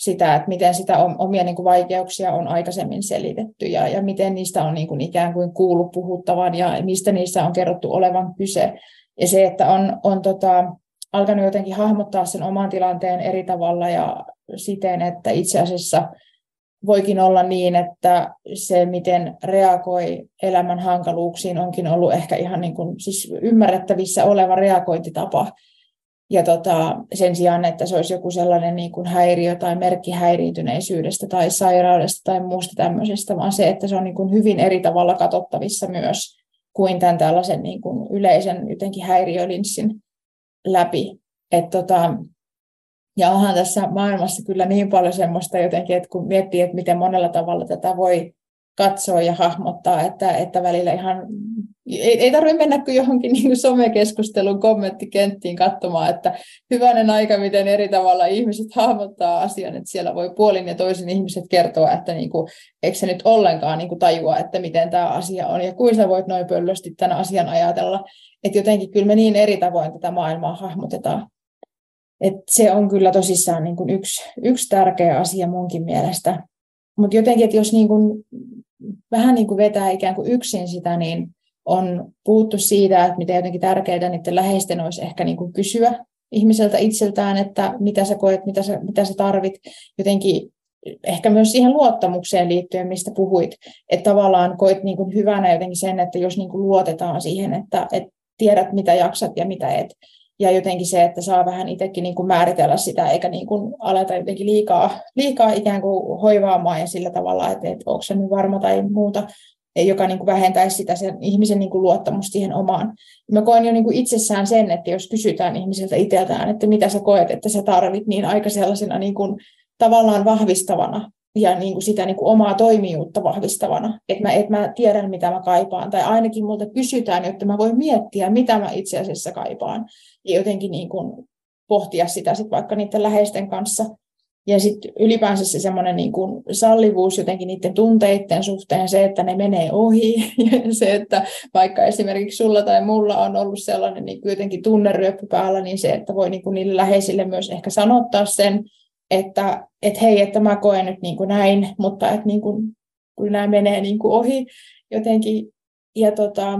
sitä, että miten sitä omia niin kuin vaikeuksia on aikaisemmin selitetty ja, ja miten niistä on niin kuin ikään kuin kuullut puhuttavan ja mistä niissä on kerrottu olevan kyse. Ja se, että on, on tota, alkanut jotenkin hahmottaa sen oman tilanteen eri tavalla ja siten, että itse asiassa voikin olla niin, että se, miten reagoi elämän hankaluuksiin, onkin ollut ehkä ihan niin kuin, siis ymmärrettävissä oleva reagointitapa. Ja tota, sen sijaan, että se olisi joku sellainen niin kuin häiriö tai merkki häiriintyneisyydestä tai sairaudesta tai muusta tämmöisestä, vaan se, että se on niin kuin hyvin eri tavalla katsottavissa myös kuin tämän tällaisen niin kuin yleisen jotenkin häiriölinssin läpi. Et tota, ja onhan tässä maailmassa kyllä niin paljon semmoista jotenkin, että kun miettii, että miten monella tavalla tätä voi katsoa ja hahmottaa, että, että välillä ihan ei, ei tarvitse mennä kuin johonkin niin kuin somekeskustelun kommenttikenttiin katsomaan, että hyvänen aika, miten eri tavalla ihmiset hahmottaa asian, että siellä voi puolin ja toisin ihmiset kertoa, että niin kuin, eikö se nyt ollenkaan niin kuin tajua, että miten tämä asia on ja kuin sä voit noin pöllösti tämän asian ajatella, että jotenkin kyllä me niin eri tavoin tätä maailmaa hahmotetaan. Et se on kyllä tosissaan niin kuin yksi, yksi tärkeä asia munkin mielestä. Mutta jotenkin, että jos niin kuin, vähän niin kuin vetää ikään kuin yksin sitä, niin on puhuttu siitä, että miten jotenkin tärkeää niiden läheisten olisi ehkä niin kuin kysyä ihmiseltä itseltään, että mitä sä koet, mitä sä, mitä sä tarvit. Jotenkin ehkä myös siihen luottamukseen liittyen, mistä puhuit, että tavallaan koet niin kuin hyvänä jotenkin sen, että jos niin kuin luotetaan siihen, että, että tiedät, mitä jaksat ja mitä et. Ja jotenkin se, että saa vähän itsekin niin kuin määritellä sitä, eikä niin kuin aleta jotenkin liikaa, liikaa ikään kuin hoivaamaan ja sillä tavalla, että, että onko se nyt varma tai muuta, joka niin kuin vähentäisi sitä sen ihmisen niin kuin luottamusta siihen omaan. Mä koen jo niin kuin itsessään sen, että jos kysytään ihmiseltä itseltään, että mitä sä koet, että sä tarvit, niin aika sellaisena niin kuin tavallaan vahvistavana ja niin kuin sitä niin kuin omaa toimijuutta vahvistavana, että mä, että mä tiedän, mitä mä kaipaan, tai ainakin multa kysytään, jotta mä voin miettiä, mitä mä itse asiassa kaipaan, ja jotenkin niin kuin pohtia sitä sit vaikka niiden läheisten kanssa. Ja sitten ylipäänsä se semmoinen niin kuin sallivuus jotenkin niiden tunteiden suhteen, se, että ne menee ohi, ja se, että vaikka esimerkiksi sulla tai mulla on ollut sellainen niin jotenkin tunneryöppy päällä, niin se, että voi niin kuin niille läheisille myös ehkä sanottaa sen, että et hei, että mä koen nyt niin kuin näin, mutta että niin kuin, kun nämä menee niin kuin ohi jotenkin. Ja tota,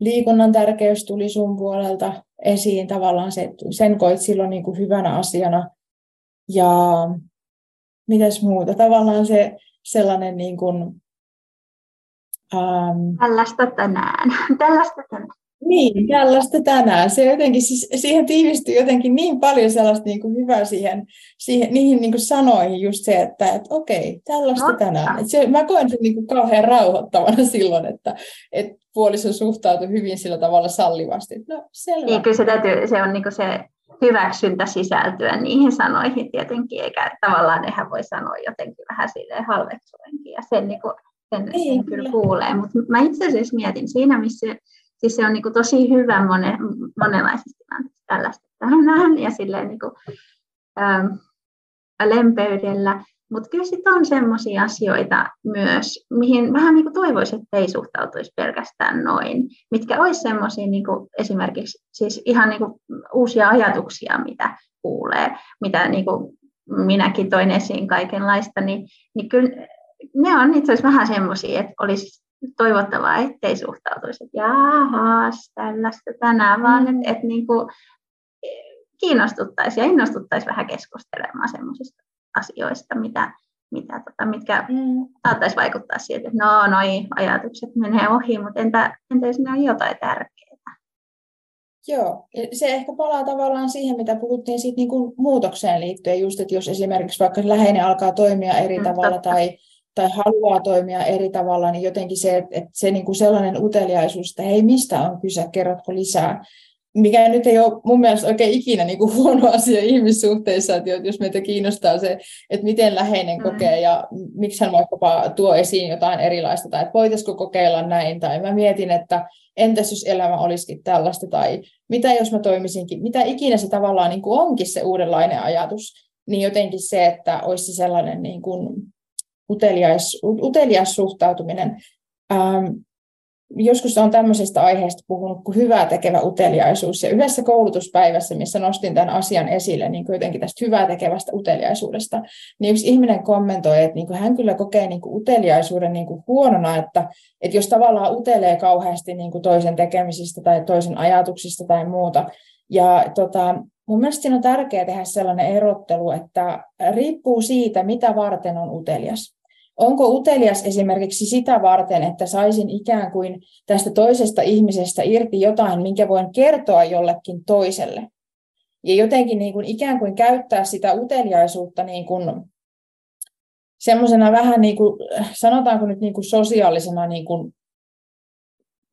liikunnan tärkeys tuli sun puolelta esiin tavallaan se, sen koit silloin niin kuin hyvänä asiana. Ja mitäs muuta, tavallaan se sellainen niin kuin, ähm, Tällaista tänään. Tällaista tänään. Niin, tällaista tänään. Se jotenkin, siis siihen tiivistyy jotenkin niin paljon sellaista niin kuin hyvää siihen, siihen, niihin niin kuin sanoihin just se, että, että okei, tällaista no. tänään. Että se, mä koen sen niin kuin kauhean rauhoittavana silloin, että, että puoliso suhtautui hyvin sillä tavalla sallivasti. No, selvä. Niin, kyllä se, täytyy, se on niin kuin se hyväksyntä sisältyä niihin sanoihin tietenkin, eikä tavallaan nehän voi sanoa jotenkin vähän silleen halveksuenkin, ja sen, niin kuin, sen, niin, sen kyllä kuulee. Mutta mä itse asiassa mietin siinä, missä siis se on niin kuin tosi hyvä monen, monenlaisissa tilanteissa tällaista tänään ja silleen niin kuin, ähm, lempeydellä. Mutta kyllä sitten on sellaisia asioita myös, mihin vähän niin kuin toivoisi, että ei suhtautuisi pelkästään noin, mitkä olisi semmoisia niin esimerkiksi siis ihan niin kuin uusia ajatuksia, mitä kuulee, mitä niin kuin minäkin toin esiin kaikenlaista, niin, niin kyllä ne on itse asiassa vähän semmoisia, että olisi toivottavaa, ettei suhtautuisi, että jahas, tällaista tänään, vaan mm. että, että niin kuin kiinnostuttaisiin ja innostuttaisiin vähän keskustelemaan semmoisista asioista, mitä, mitä, tota, mitkä mm. saattaisi vaikuttaa siihen, että no, noi ajatukset menee ohi, mutta entä, entä jos ne on jotain tärkeää? Joo, se ehkä palaa tavallaan siihen, mitä puhuttiin siitä niin kuin muutokseen liittyen, just, että jos esimerkiksi vaikka läheinen alkaa toimia eri mm, tavalla totta. tai tai haluaa toimia eri tavalla, niin jotenkin se, että se niin kuin sellainen uteliaisuus, että hei, mistä on kyse, kerrotko lisää, mikä nyt ei ole mun mielestä oikein ikinä niin kuin huono asia ihmissuhteissa, että jos meitä kiinnostaa se, että miten läheinen mm. kokee ja miksi hän vaikkapa tuo esiin jotain erilaista, tai että voitaisiko kokeilla näin, tai mä mietin, että entäs jos elämä olisikin tällaista, tai mitä jos mä toimisinkin, mitä ikinä se tavallaan niin kuin onkin se uudenlainen ajatus, niin jotenkin se, että olisi se sellainen niin kuin utelias, utelias suhtautuminen. Ähm, joskus on tämmöisestä aiheesta puhunut kuin hyvää tekevä uteliaisuus. Ja yhdessä koulutuspäivässä, missä nostin tämän asian esille, niin jotenkin tästä hyvää tekevästä uteliaisuudesta, niin yksi ihminen kommentoi, että niin hän kyllä kokee niin kuin uteliaisuuden niin kuin huonona, että, että jos tavallaan utelee kauheasti niin kuin toisen tekemisistä tai toisen ajatuksista tai muuta. Ja tota, Mun mielestä siinä on tärkeää tehdä sellainen erottelu, että riippuu siitä, mitä varten on utelias. Onko utelias esimerkiksi sitä varten, että saisin ikään kuin tästä toisesta ihmisestä irti jotain, minkä voin kertoa jollekin toiselle? Ja jotenkin niin kuin ikään kuin käyttää sitä uteliaisuutta niin kuin semmoisena vähän niin kuin, sanotaanko nyt niin kuin sosiaalisena niin kuin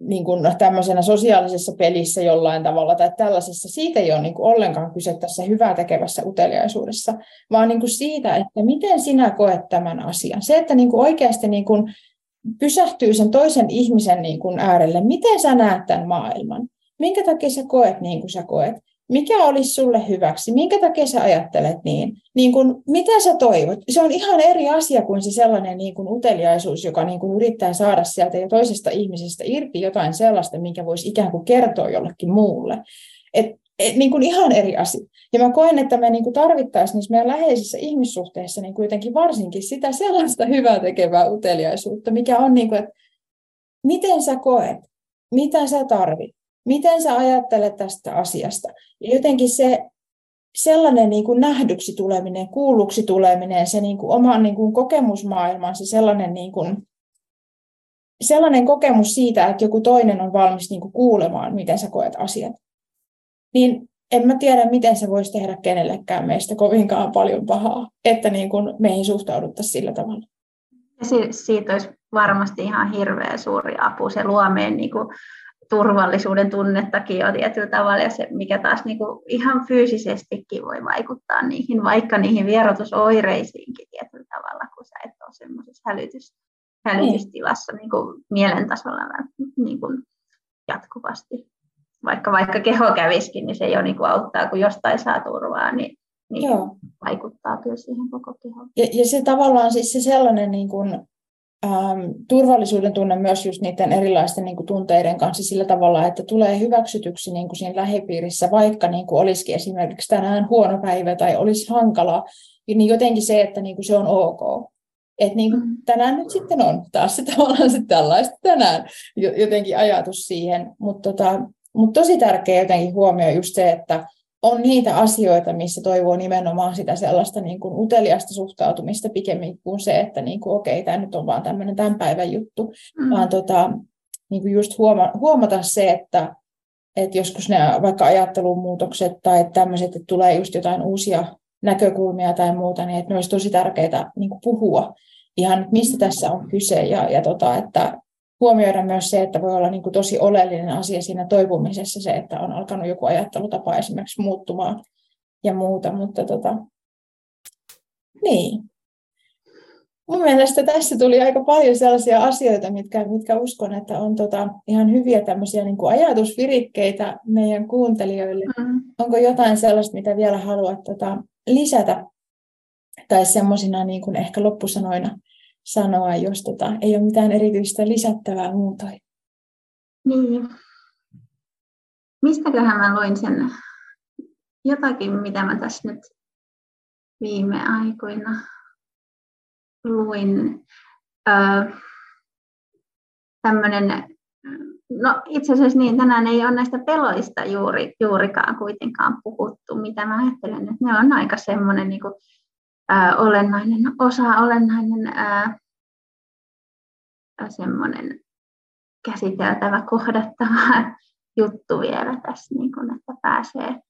niin kuin tämmöisenä sosiaalisessa pelissä jollain tavalla tai tällaisessa, siitä ei ole niin kuin ollenkaan kyse tässä hyvää tekevässä uteliaisuudessa, vaan niin kuin siitä, että miten sinä koet tämän asian. Se, että niin kuin oikeasti niin kuin pysähtyy sen toisen ihmisen niin kuin äärelle, miten sä näet tämän maailman, minkä takia sä koet niin kuin sä koet, mikä olisi sulle hyväksi, minkä takia sä ajattelet niin, niin kuin, mitä sä toivot. Se on ihan eri asia kuin se sellainen niin kuin uteliaisuus, joka niin kuin yrittää saada sieltä jo toisesta ihmisestä irti jotain sellaista, minkä voisi ikään kuin kertoa jollekin muulle. Et, et, niin kuin ihan eri asia. Ja mä koen, että me niin tarvittaisiin niissä meidän läheisissä ihmissuhteissa niin kuitenkin varsinkin sitä sellaista hyvää tekevää uteliaisuutta, mikä on, niin kuin, että miten sä koet, mitä sä tarvit, Miten sä ajattelet tästä asiasta? Ja jotenkin se sellainen niin kuin nähdyksi tuleminen, kuulluksi tuleminen, se niin kuin oman niin kuin kokemusmaailman, se sellainen, niin kuin, sellainen kokemus siitä, että joku toinen on valmis niin kuin kuulemaan, miten sä koet asiat. Niin en mä tiedä, miten se voisi tehdä kenellekään meistä kovinkaan paljon pahaa, että niin kuin meihin suhtauduttaisiin sillä tavalla. siitä olisi varmasti ihan hirveä suuri apu. Se luo meidän niin kuin turvallisuuden tunnettakin jo tietyllä tavalla, ja se, mikä taas niin kuin ihan fyysisestikin voi vaikuttaa niihin, vaikka niihin vierotusoireisiinkin tietyllä tavalla, kun sä et ole semmoisessa hälytys, hälytystilassa niin kuin mielentasolla niin kuin jatkuvasti. Vaikka, vaikka keho käviskin, niin se jo niin kuin auttaa, kun jostain saa turvaa, niin, niin Joo. vaikuttaa kyllä siihen koko kehoon. Ja, ja se tavallaan siis se sellainen niin kuin ähm, turvallisuuden tunne myös just niiden erilaisten niin kuin, tunteiden kanssa sillä tavalla, että tulee hyväksytyksi niin kuin siinä lähipiirissä, vaikka niin kuin olisikin esimerkiksi tänään huono päivä tai olisi hankalaa, niin jotenkin se, että niin kuin se on ok. Että niin kuin mm. tänään nyt sitten on taas se tavallaan se tällaista tänään jotenkin ajatus siihen, mutta tota, mut tosi tärkeä jotenkin huomio just se, että on niitä asioita, missä toivoo nimenomaan sitä sellaista niin kuin uteliasta suhtautumista pikemmin kuin se, että niin kuin, okei, tämä nyt on vaan tämmöinen tämän päivän juttu, mm. vaan tota, niin kuin just huoma- huomata se, että, että joskus ne vaikka ajattelumuutokset tai tämmöiset, että tulee just jotain uusia näkökulmia tai muuta, niin että ne olisi tosi tärkeää niin kuin puhua ihan, mistä tässä on kyse ja, ja tota, että huomioida myös se, että voi olla niin kuin tosi oleellinen asia siinä toipumisessa se, että on alkanut joku ajattelutapa esimerkiksi muuttumaan ja muuta, mutta tota, niin. Mun mielestä tässä tuli aika paljon sellaisia asioita, mitkä, mitkä uskon, että on tota, ihan hyviä tämmöisiä niin kuin ajatusvirikkeitä meidän kuuntelijoille. Mm. Onko jotain sellaista, mitä vielä haluat tota, lisätä? Tai semmoisina niin kuin ehkä loppusanoina sanoa, jos tota, ei ole mitään erityistä lisättävää muutoin. Niin. Mistäköhän mä luin sen jotakin, mitä mä tässä nyt viime aikoina luin. Öö, tämmöinen, no itse asiassa niin, tänään ei ole näistä peloista juuri, juurikaan kuitenkaan puhuttu, mitä mä ajattelen, että ne on aika semmoinen niin kuin, ää, olennainen osa, olennainen ää, semmoinen käsiteltävä, kohdattava juttu vielä tässä, niin kun, että pääsee,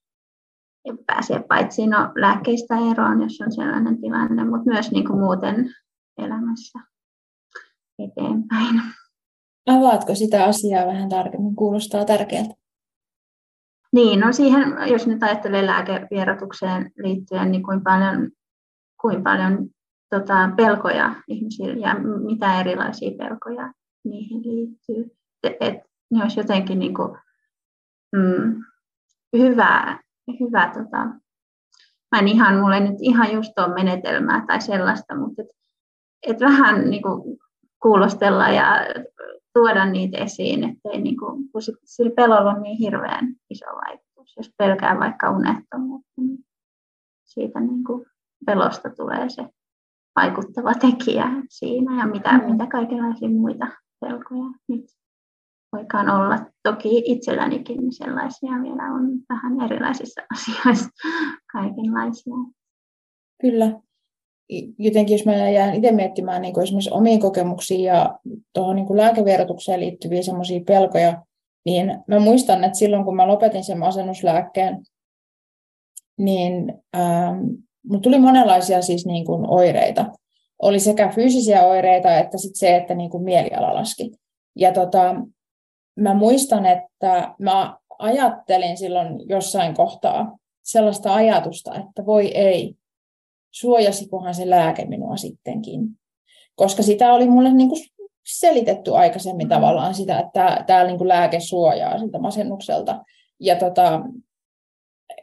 pääsee paitsi no, lääkkeistä eroon, jos on sellainen tilanne, mutta myös niin kuin muuten elämässä eteenpäin. Avaatko sitä asiaa vähän tarkemmin? Kuulostaa tärkeältä. Niin, no siihen, jos nyt ajattelee lääkevierotukseen liittyen, niin kuin paljon, kuin paljon tota, pelkoja ihmisillä ja mitä erilaisia pelkoja niihin liittyy. Et, et, ne olisi jotenkin niin kuin, mm, hyvä, hyvä tota, mä en ihan, mulle nyt ihan just ole menetelmää tai sellaista, mutta et, et vähän niin kuin kuulostella ja tuoda niitä esiin, ettei niin kuin, kun sit, sillä pelolla on niin hirveän iso vaikutus. Jos pelkää vaikka unettomuutta, niin siitä niin kuin pelosta tulee se vaikuttava tekijä siinä ja mitä, mm. mitä kaikenlaisia muita pelkoja nyt voikaan olla. Toki itsellänikin sellaisia vielä on vähän erilaisissa asioissa kaikenlaisia. Kyllä. Jotenkin jos mä jään itse miettimään niin esimerkiksi omiin kokemuksiin ja tuohon niin lääkeverotukseen liittyviä semmoisia pelkoja, niin mä muistan, että silloin kun mä lopetin sen masennuslääkkeen, niin ähm, Mulla tuli monenlaisia siis niin kuin oireita. Oli sekä fyysisiä oireita että sit se, että niin kuin mieliala laski. Ja tota, mä muistan, että mä ajattelin silloin jossain kohtaa sellaista ajatusta, että voi ei, suojasikohan se lääke minua sittenkin. Koska sitä oli mulle niin kuin selitetty aikaisemmin tavallaan sitä, että tämä niin lääke suojaa siltä masennukselta. Ja tota,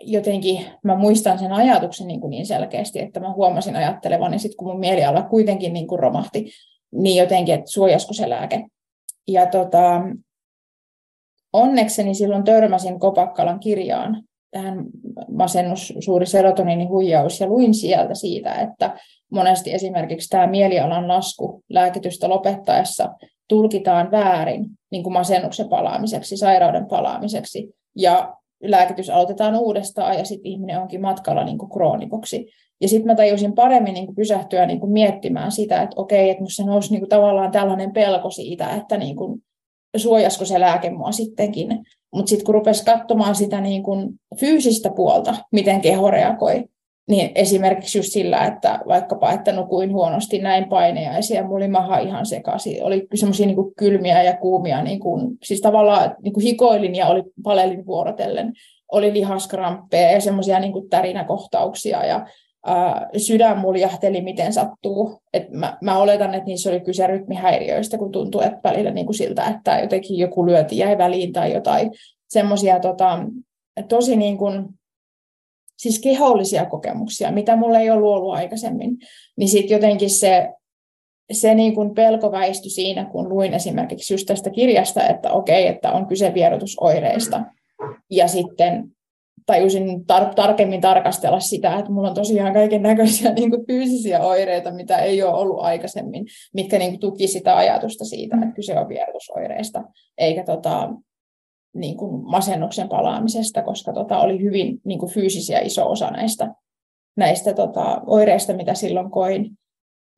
jotenkin mä muistan sen ajatuksen niin, kuin niin selkeästi, että mä huomasin ajattelevani, sit kun mun mieliala kuitenkin niin kuin romahti, niin jotenkin, että suojasko se lääke. Ja tota, onnekseni silloin törmäsin Kopakkalan kirjaan tähän masennus, suuri serotoniinin huijaus, ja luin sieltä siitä, että monesti esimerkiksi tämä mielialan lasku lääkitystä lopettaessa tulkitaan väärin niin kuin masennuksen palaamiseksi, sairauden palaamiseksi, ja lääkitys aloitetaan uudestaan, ja sitten ihminen onkin matkalla niin kuin kroonikoksi. Ja sitten mä tajusin paremmin niin kuin pysähtyä niin kuin miettimään sitä, että okei, että minusta nousi niin kuin tavallaan tällainen pelko siitä, että niin kuin, suojasko se lääke mua sittenkin. Mutta sitten kun rupesi katsomaan sitä niin kuin fyysistä puolta, miten keho reagoi, niin esimerkiksi just sillä, että vaikkapa, että nukuin huonosti näin painejaisia, ja mulla oli maha ihan sekaisin. Oli semmoisia niin kylmiä ja kuumia, niin kuin, siis tavallaan niin kuin hikoilin ja oli palelin vuorotellen. Oli lihaskramppeja ja semmoisia niin tärinäkohtauksia ja ää, sydän muljahteli miten sattuu. Et mä, mä, oletan, että niissä oli kyse rytmihäiriöistä, kun tuntuu että välillä niin kuin siltä, että jotenkin joku lyöti jäi väliin tai jotain semmoisia tota, tosi niin kuin, siis kehollisia kokemuksia, mitä mulla ei ollut ollut aikaisemmin, niin sitten jotenkin se, se niin kuin pelko väistyi siinä, kun luin esimerkiksi just tästä kirjasta, että okei, että on kyse vierotusoireista. Ja sitten tajusin tar- tarkemmin tarkastella sitä, että mulla on tosiaan kaiken näköisiä niin fyysisiä oireita, mitä ei ole ollut aikaisemmin, mitkä niin kuin tuki sitä ajatusta siitä, että kyse on vierotusoireista, eikä tota, niin kuin masennuksen palaamisesta, koska tota, oli hyvin niin kuin fyysisiä iso osa näistä, näistä tota, oireista, mitä silloin koin.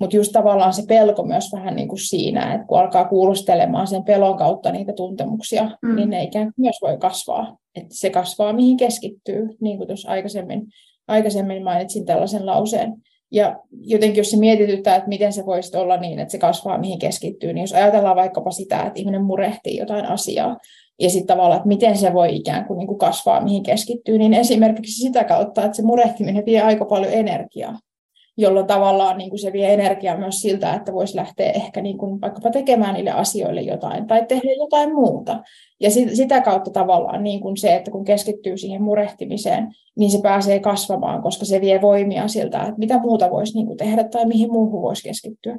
Mutta just tavallaan se pelko myös vähän niin kuin siinä, että kun alkaa kuulostelemaan sen pelon kautta niitä tuntemuksia, mm. niin ne ikään kuin myös voi kasvaa. Että se kasvaa, mihin keskittyy, niin kuin tuossa aikaisemmin, aikaisemmin mainitsin tällaisen lauseen. Ja jotenkin jos se mietityttää, että miten se voisi olla niin, että se kasvaa, mihin keskittyy, niin jos ajatellaan vaikkapa sitä, että ihminen murehtii jotain asiaa, ja sitten tavallaan, että miten se voi ikään kuin, niin kuin kasvaa, mihin keskittyy, niin esimerkiksi sitä kautta, että se murehtiminen vie aika paljon energiaa, jolloin tavallaan niin kuin se vie energiaa myös siltä, että voisi lähteä ehkä niin kuin vaikkapa tekemään niille asioille jotain tai tehdä jotain muuta. Ja sitä kautta tavallaan niin kuin se, että kun keskittyy siihen murehtimiseen, niin se pääsee kasvamaan, koska se vie voimia siltä, että mitä muuta voisi niin kuin tehdä tai mihin muuhun voisi keskittyä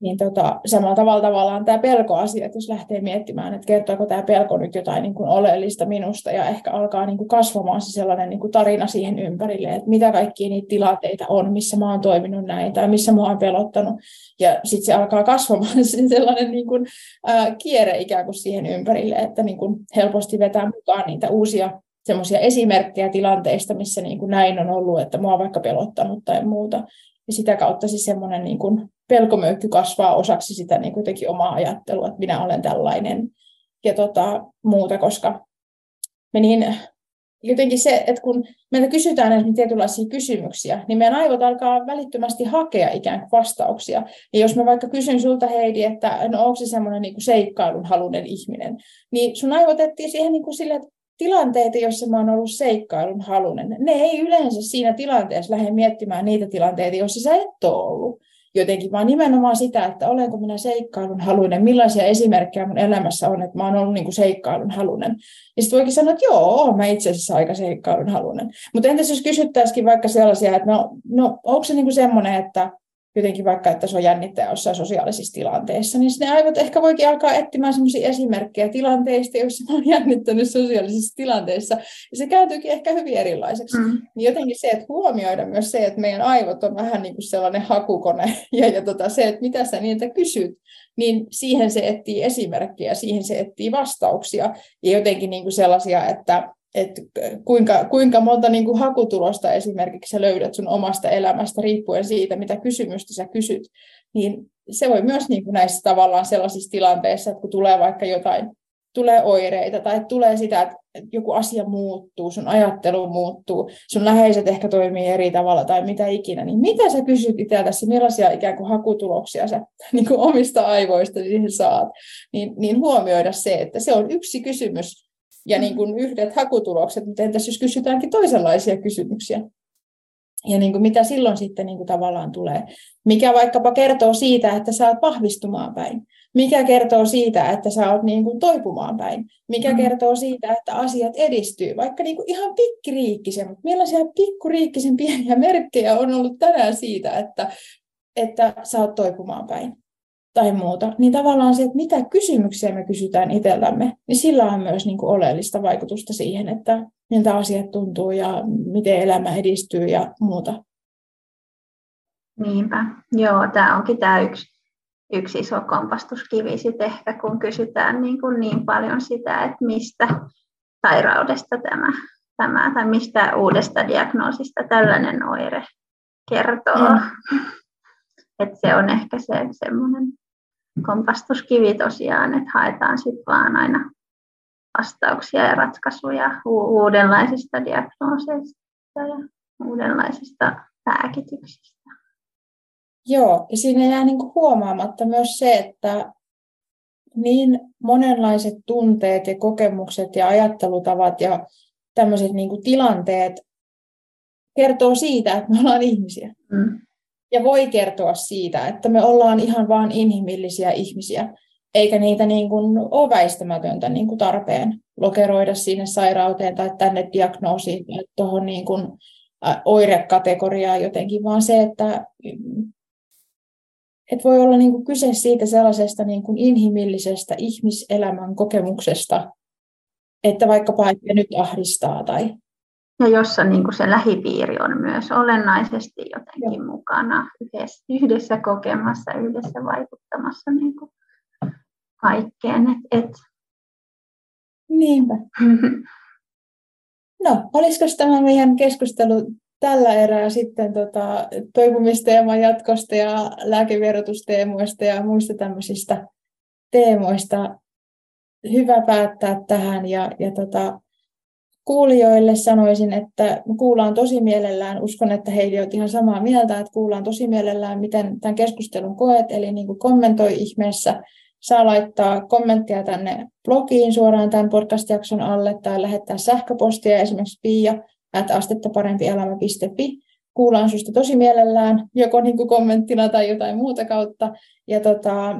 niin tota, samalla tavalla tavallaan tämä pelkoasia, että jos lähtee miettimään, että kertooko tämä pelko nyt jotain niin kuin oleellista minusta ja ehkä alkaa niin kuin kasvamaan se sellainen niin kuin tarina siihen ympärille, että mitä kaikkia niitä tilanteita on, missä mä oon toiminut näin tai missä mä oon pelottanut. Ja sitten se alkaa kasvamaan se sellainen niin kuin, ää, kierre ikään kuin siihen ympärille, että niin kuin helposti vetää mukaan niitä uusia semmoisia esimerkkejä tilanteista, missä niin kuin näin on ollut, että mua on vaikka pelottanut tai muuta. Ja sitä kautta siis semmoinen niin kuin pelkomöykky kasvaa osaksi sitä niin kuin omaa ajattelua, että minä olen tällainen ja tota, muuta, koska me niin, jotenkin se, että kun meiltä kysytään näitä tietynlaisia kysymyksiä, niin meidän aivot alkaa välittömästi hakea ikään kuin vastauksia. Ja jos mä vaikka kysyn sulta Heidi, että no onko se semmoinen niin seikkailun halunen ihminen, niin sun aivot etsii siihen niin kuin sille, että tilanteita, joissa mä oon ollut seikkailun halunen, ne ei yleensä siinä tilanteessa lähde miettimään niitä tilanteita, joissa sä et ole ollut jotenkin, vaan nimenomaan sitä, että olenko minä seikkailun haluinen, millaisia esimerkkejä mun elämässä on, että mä oon ollut niin kuin seikkailun haluinen. Ja sitten voikin sanoa, että joo, mä itse asiassa aika seikkailun haluinen. Mutta entäs jos kysyttäisikin vaikka sellaisia, että no, no onko se niin kuin semmoinen, että jotenkin vaikka, että se on jännittäjä jossain sosiaalisissa tilanteissa, niin ne aivot ehkä voikin alkaa etsimään sellaisia esimerkkejä tilanteista, joissa on jännittänyt sosiaalisissa tilanteissa, ja se kääntyykin ehkä hyvin erilaiseksi. Mm. Niin jotenkin se, että huomioida myös se, että meidän aivot on vähän niin kuin sellainen hakukone, ja, ja tota, se, että mitä sä niiltä kysyt, niin siihen se etsii esimerkkejä, siihen se etsii vastauksia, ja jotenkin niin kuin sellaisia, että että kuinka, kuinka monta niin kuin hakutulosta esimerkiksi sä löydät sun omasta elämästä riippuen siitä, mitä kysymystä sä kysyt, niin se voi myös niin kuin näissä tavallaan sellaisissa tilanteissa, että kun tulee vaikka jotain, tulee oireita tai tulee sitä, että joku asia muuttuu, sun ajattelu muuttuu, sun läheiset ehkä toimii eri tavalla tai mitä ikinä, niin mitä sä kysyt itseltäsi, millaisia ikään kuin hakutuloksia sä niin kuin omista aivoista siihen saat, niin, niin huomioida se, että se on yksi kysymys ja niin kuin yhdet hakutulokset, mutta entäs jos kysytäänkin toisenlaisia kysymyksiä? Ja niin kuin mitä silloin sitten niin kuin tavallaan tulee. Mikä vaikkapa kertoo siitä, että sä oot vahvistumaan päin. Mikä kertoo siitä, että sä oot niin kuin toipumaan päin. Mikä mm. kertoo siitä, että asiat edistyy. Vaikka niin kuin ihan pikkiriikkisen, mutta millaisia pikkuriikkisen pieniä merkkejä on ollut tänään siitä, että, että sä oot toipumaan päin tai muuta, niin tavallaan se, että mitä kysymyksiä me kysytään itsellämme, niin sillä on myös niin kuin oleellista vaikutusta siihen, että miltä asiat tuntuu ja miten elämä edistyy ja muuta. Niinpä. Joo, tämä onkin tämä yksi, yksi iso kompastuskivi sitten ehkä, kun kysytään niin, kuin niin paljon sitä, että mistä sairaudesta tämä, tämä tai mistä uudesta diagnoosista tällainen oire kertoo. Mm. Et se on ehkä se semmoinen kompastuskivi tosiaan, että haetaan sitten vaan aina vastauksia ja ratkaisuja uudenlaisista diagnooseista ja uudenlaisista lääkityksistä. Joo, ja siinä jää niin kuin huomaamatta myös se, että niin monenlaiset tunteet ja kokemukset ja ajattelutavat ja tämmöiset niin kuin tilanteet kertoo siitä, että me ollaan ihmisiä. Mm. Ja voi kertoa siitä, että me ollaan ihan vain inhimillisiä ihmisiä eikä niitä niin kuin ole väistämätöntä niin kuin tarpeen lokeroida sinne sairauteen tai tänne diagnoosiin tai tuohon niin kuin oirekategoriaan jotenkin, vaan se, että, että voi olla niin kuin kyse siitä sellaisesta niin kuin inhimillisestä ihmiselämän kokemuksesta, että vaikkapa että nyt ahdistaa tai ja jossa niin kuin se lähipiiri on myös olennaisesti jotenkin Joo. mukana yhdessä, yhdessä kokemassa, yhdessä vaikuttamassa niin kuin kaikkeen. Et, et. Niinpä. No, olisiko tämä meidän keskustelu tällä erää sitten tota, toipumisteeman jatkosta ja lääkeverotusteemoista ja muista tämmöisistä teemoista hyvä päättää tähän ja, ja tota, kuulijoille sanoisin, että kuullaan tosi mielellään, uskon, että Heidi on ihan samaa mieltä, että kuullaan tosi mielellään, miten tämän keskustelun koet, eli niin kuin kommentoi ihmeessä Saa laittaa kommenttia tänne blogiin suoraan tämän podcast-jakson alle tai lähettää sähköpostia esimerkiksi pia at astettaparempielämä.fi. Kuullaan sinusta tosi mielellään, joko niin kuin kommenttina tai jotain muuta kautta. Ja tota,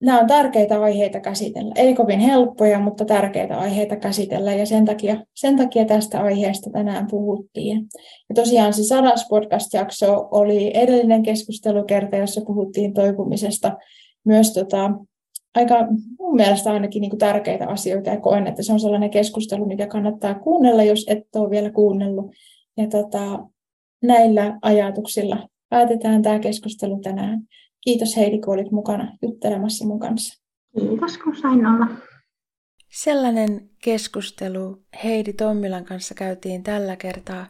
nämä on tärkeitä aiheita käsitellä. Ei kovin helppoja, mutta tärkeitä aiheita käsitellä ja sen takia, sen takia tästä aiheesta tänään puhuttiin. Ja tosiaan se sadas podcast-jakso oli edellinen keskustelukerta, jossa puhuttiin toipumisesta myös tota, aika mun mielestä ainakin niin kuin tärkeitä asioita ja koen, että se on sellainen keskustelu, mikä kannattaa kuunnella, jos et ole vielä kuunnellut. Ja tota, näillä ajatuksilla päätetään tämä keskustelu tänään. Kiitos Heidi, kun olit mukana juttelemassa mun kanssa. Kiitos, kun sain olla. Sellainen keskustelu Heidi Tommilan kanssa käytiin tällä kertaa.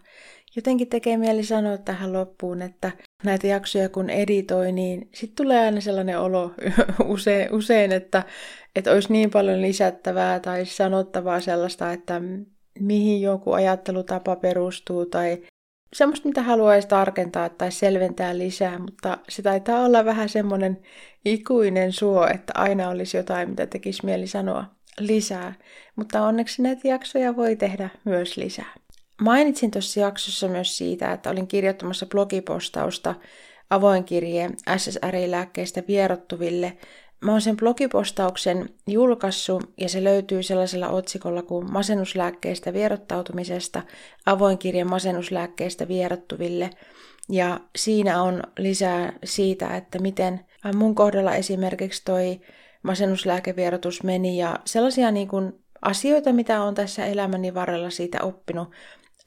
Jotenkin tekee mieli sanoa tähän loppuun, että näitä jaksoja kun editoi, niin sitten tulee aina sellainen olo usein, usein että, että olisi niin paljon lisättävää tai sanottavaa sellaista, että mihin joku ajattelutapa perustuu tai semmoista, mitä haluaisi tarkentaa tai selventää lisää, mutta se taitaa olla vähän semmoinen ikuinen suo, että aina olisi jotain, mitä tekisi mieli sanoa lisää. Mutta onneksi näitä jaksoja voi tehdä myös lisää. Mainitsin tuossa jaksossa myös siitä, että olin kirjoittamassa blogipostausta avoinkirjeen SSRI-lääkkeistä vierottuville. Mä oon sen blogipostauksen julkaissut ja se löytyy sellaisella otsikolla kuin masennuslääkkeistä vierottautumisesta, avoinkirje masennuslääkkeistä vierottuville. Ja siinä on lisää siitä, että miten mun kohdalla esimerkiksi toi masennuslääkevierotus meni ja sellaisia niin kuin asioita, mitä on tässä elämäni varrella siitä oppinut,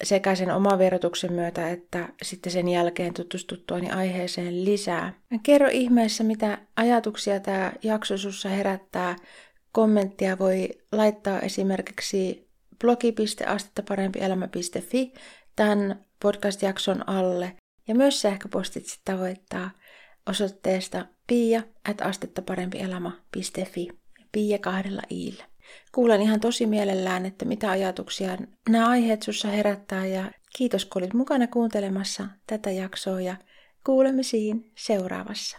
sekä sen oman verotuksen myötä että sitten sen jälkeen tutustuttuani aiheeseen lisää. Kerro ihmeessä, mitä ajatuksia tämä jakso sussa herättää. Kommenttia voi laittaa esimerkiksi blogi.astettaparempielämä.fi tämän podcast-jakson alle. Ja myös sähköpostit tavoittaa osoitteesta pia at. Pia kahdella iillä. Kuulen ihan tosi mielellään, että mitä ajatuksia nämä aiheet sussa herättää ja kiitos kun olit mukana kuuntelemassa tätä jaksoa ja kuulemisiin seuraavassa.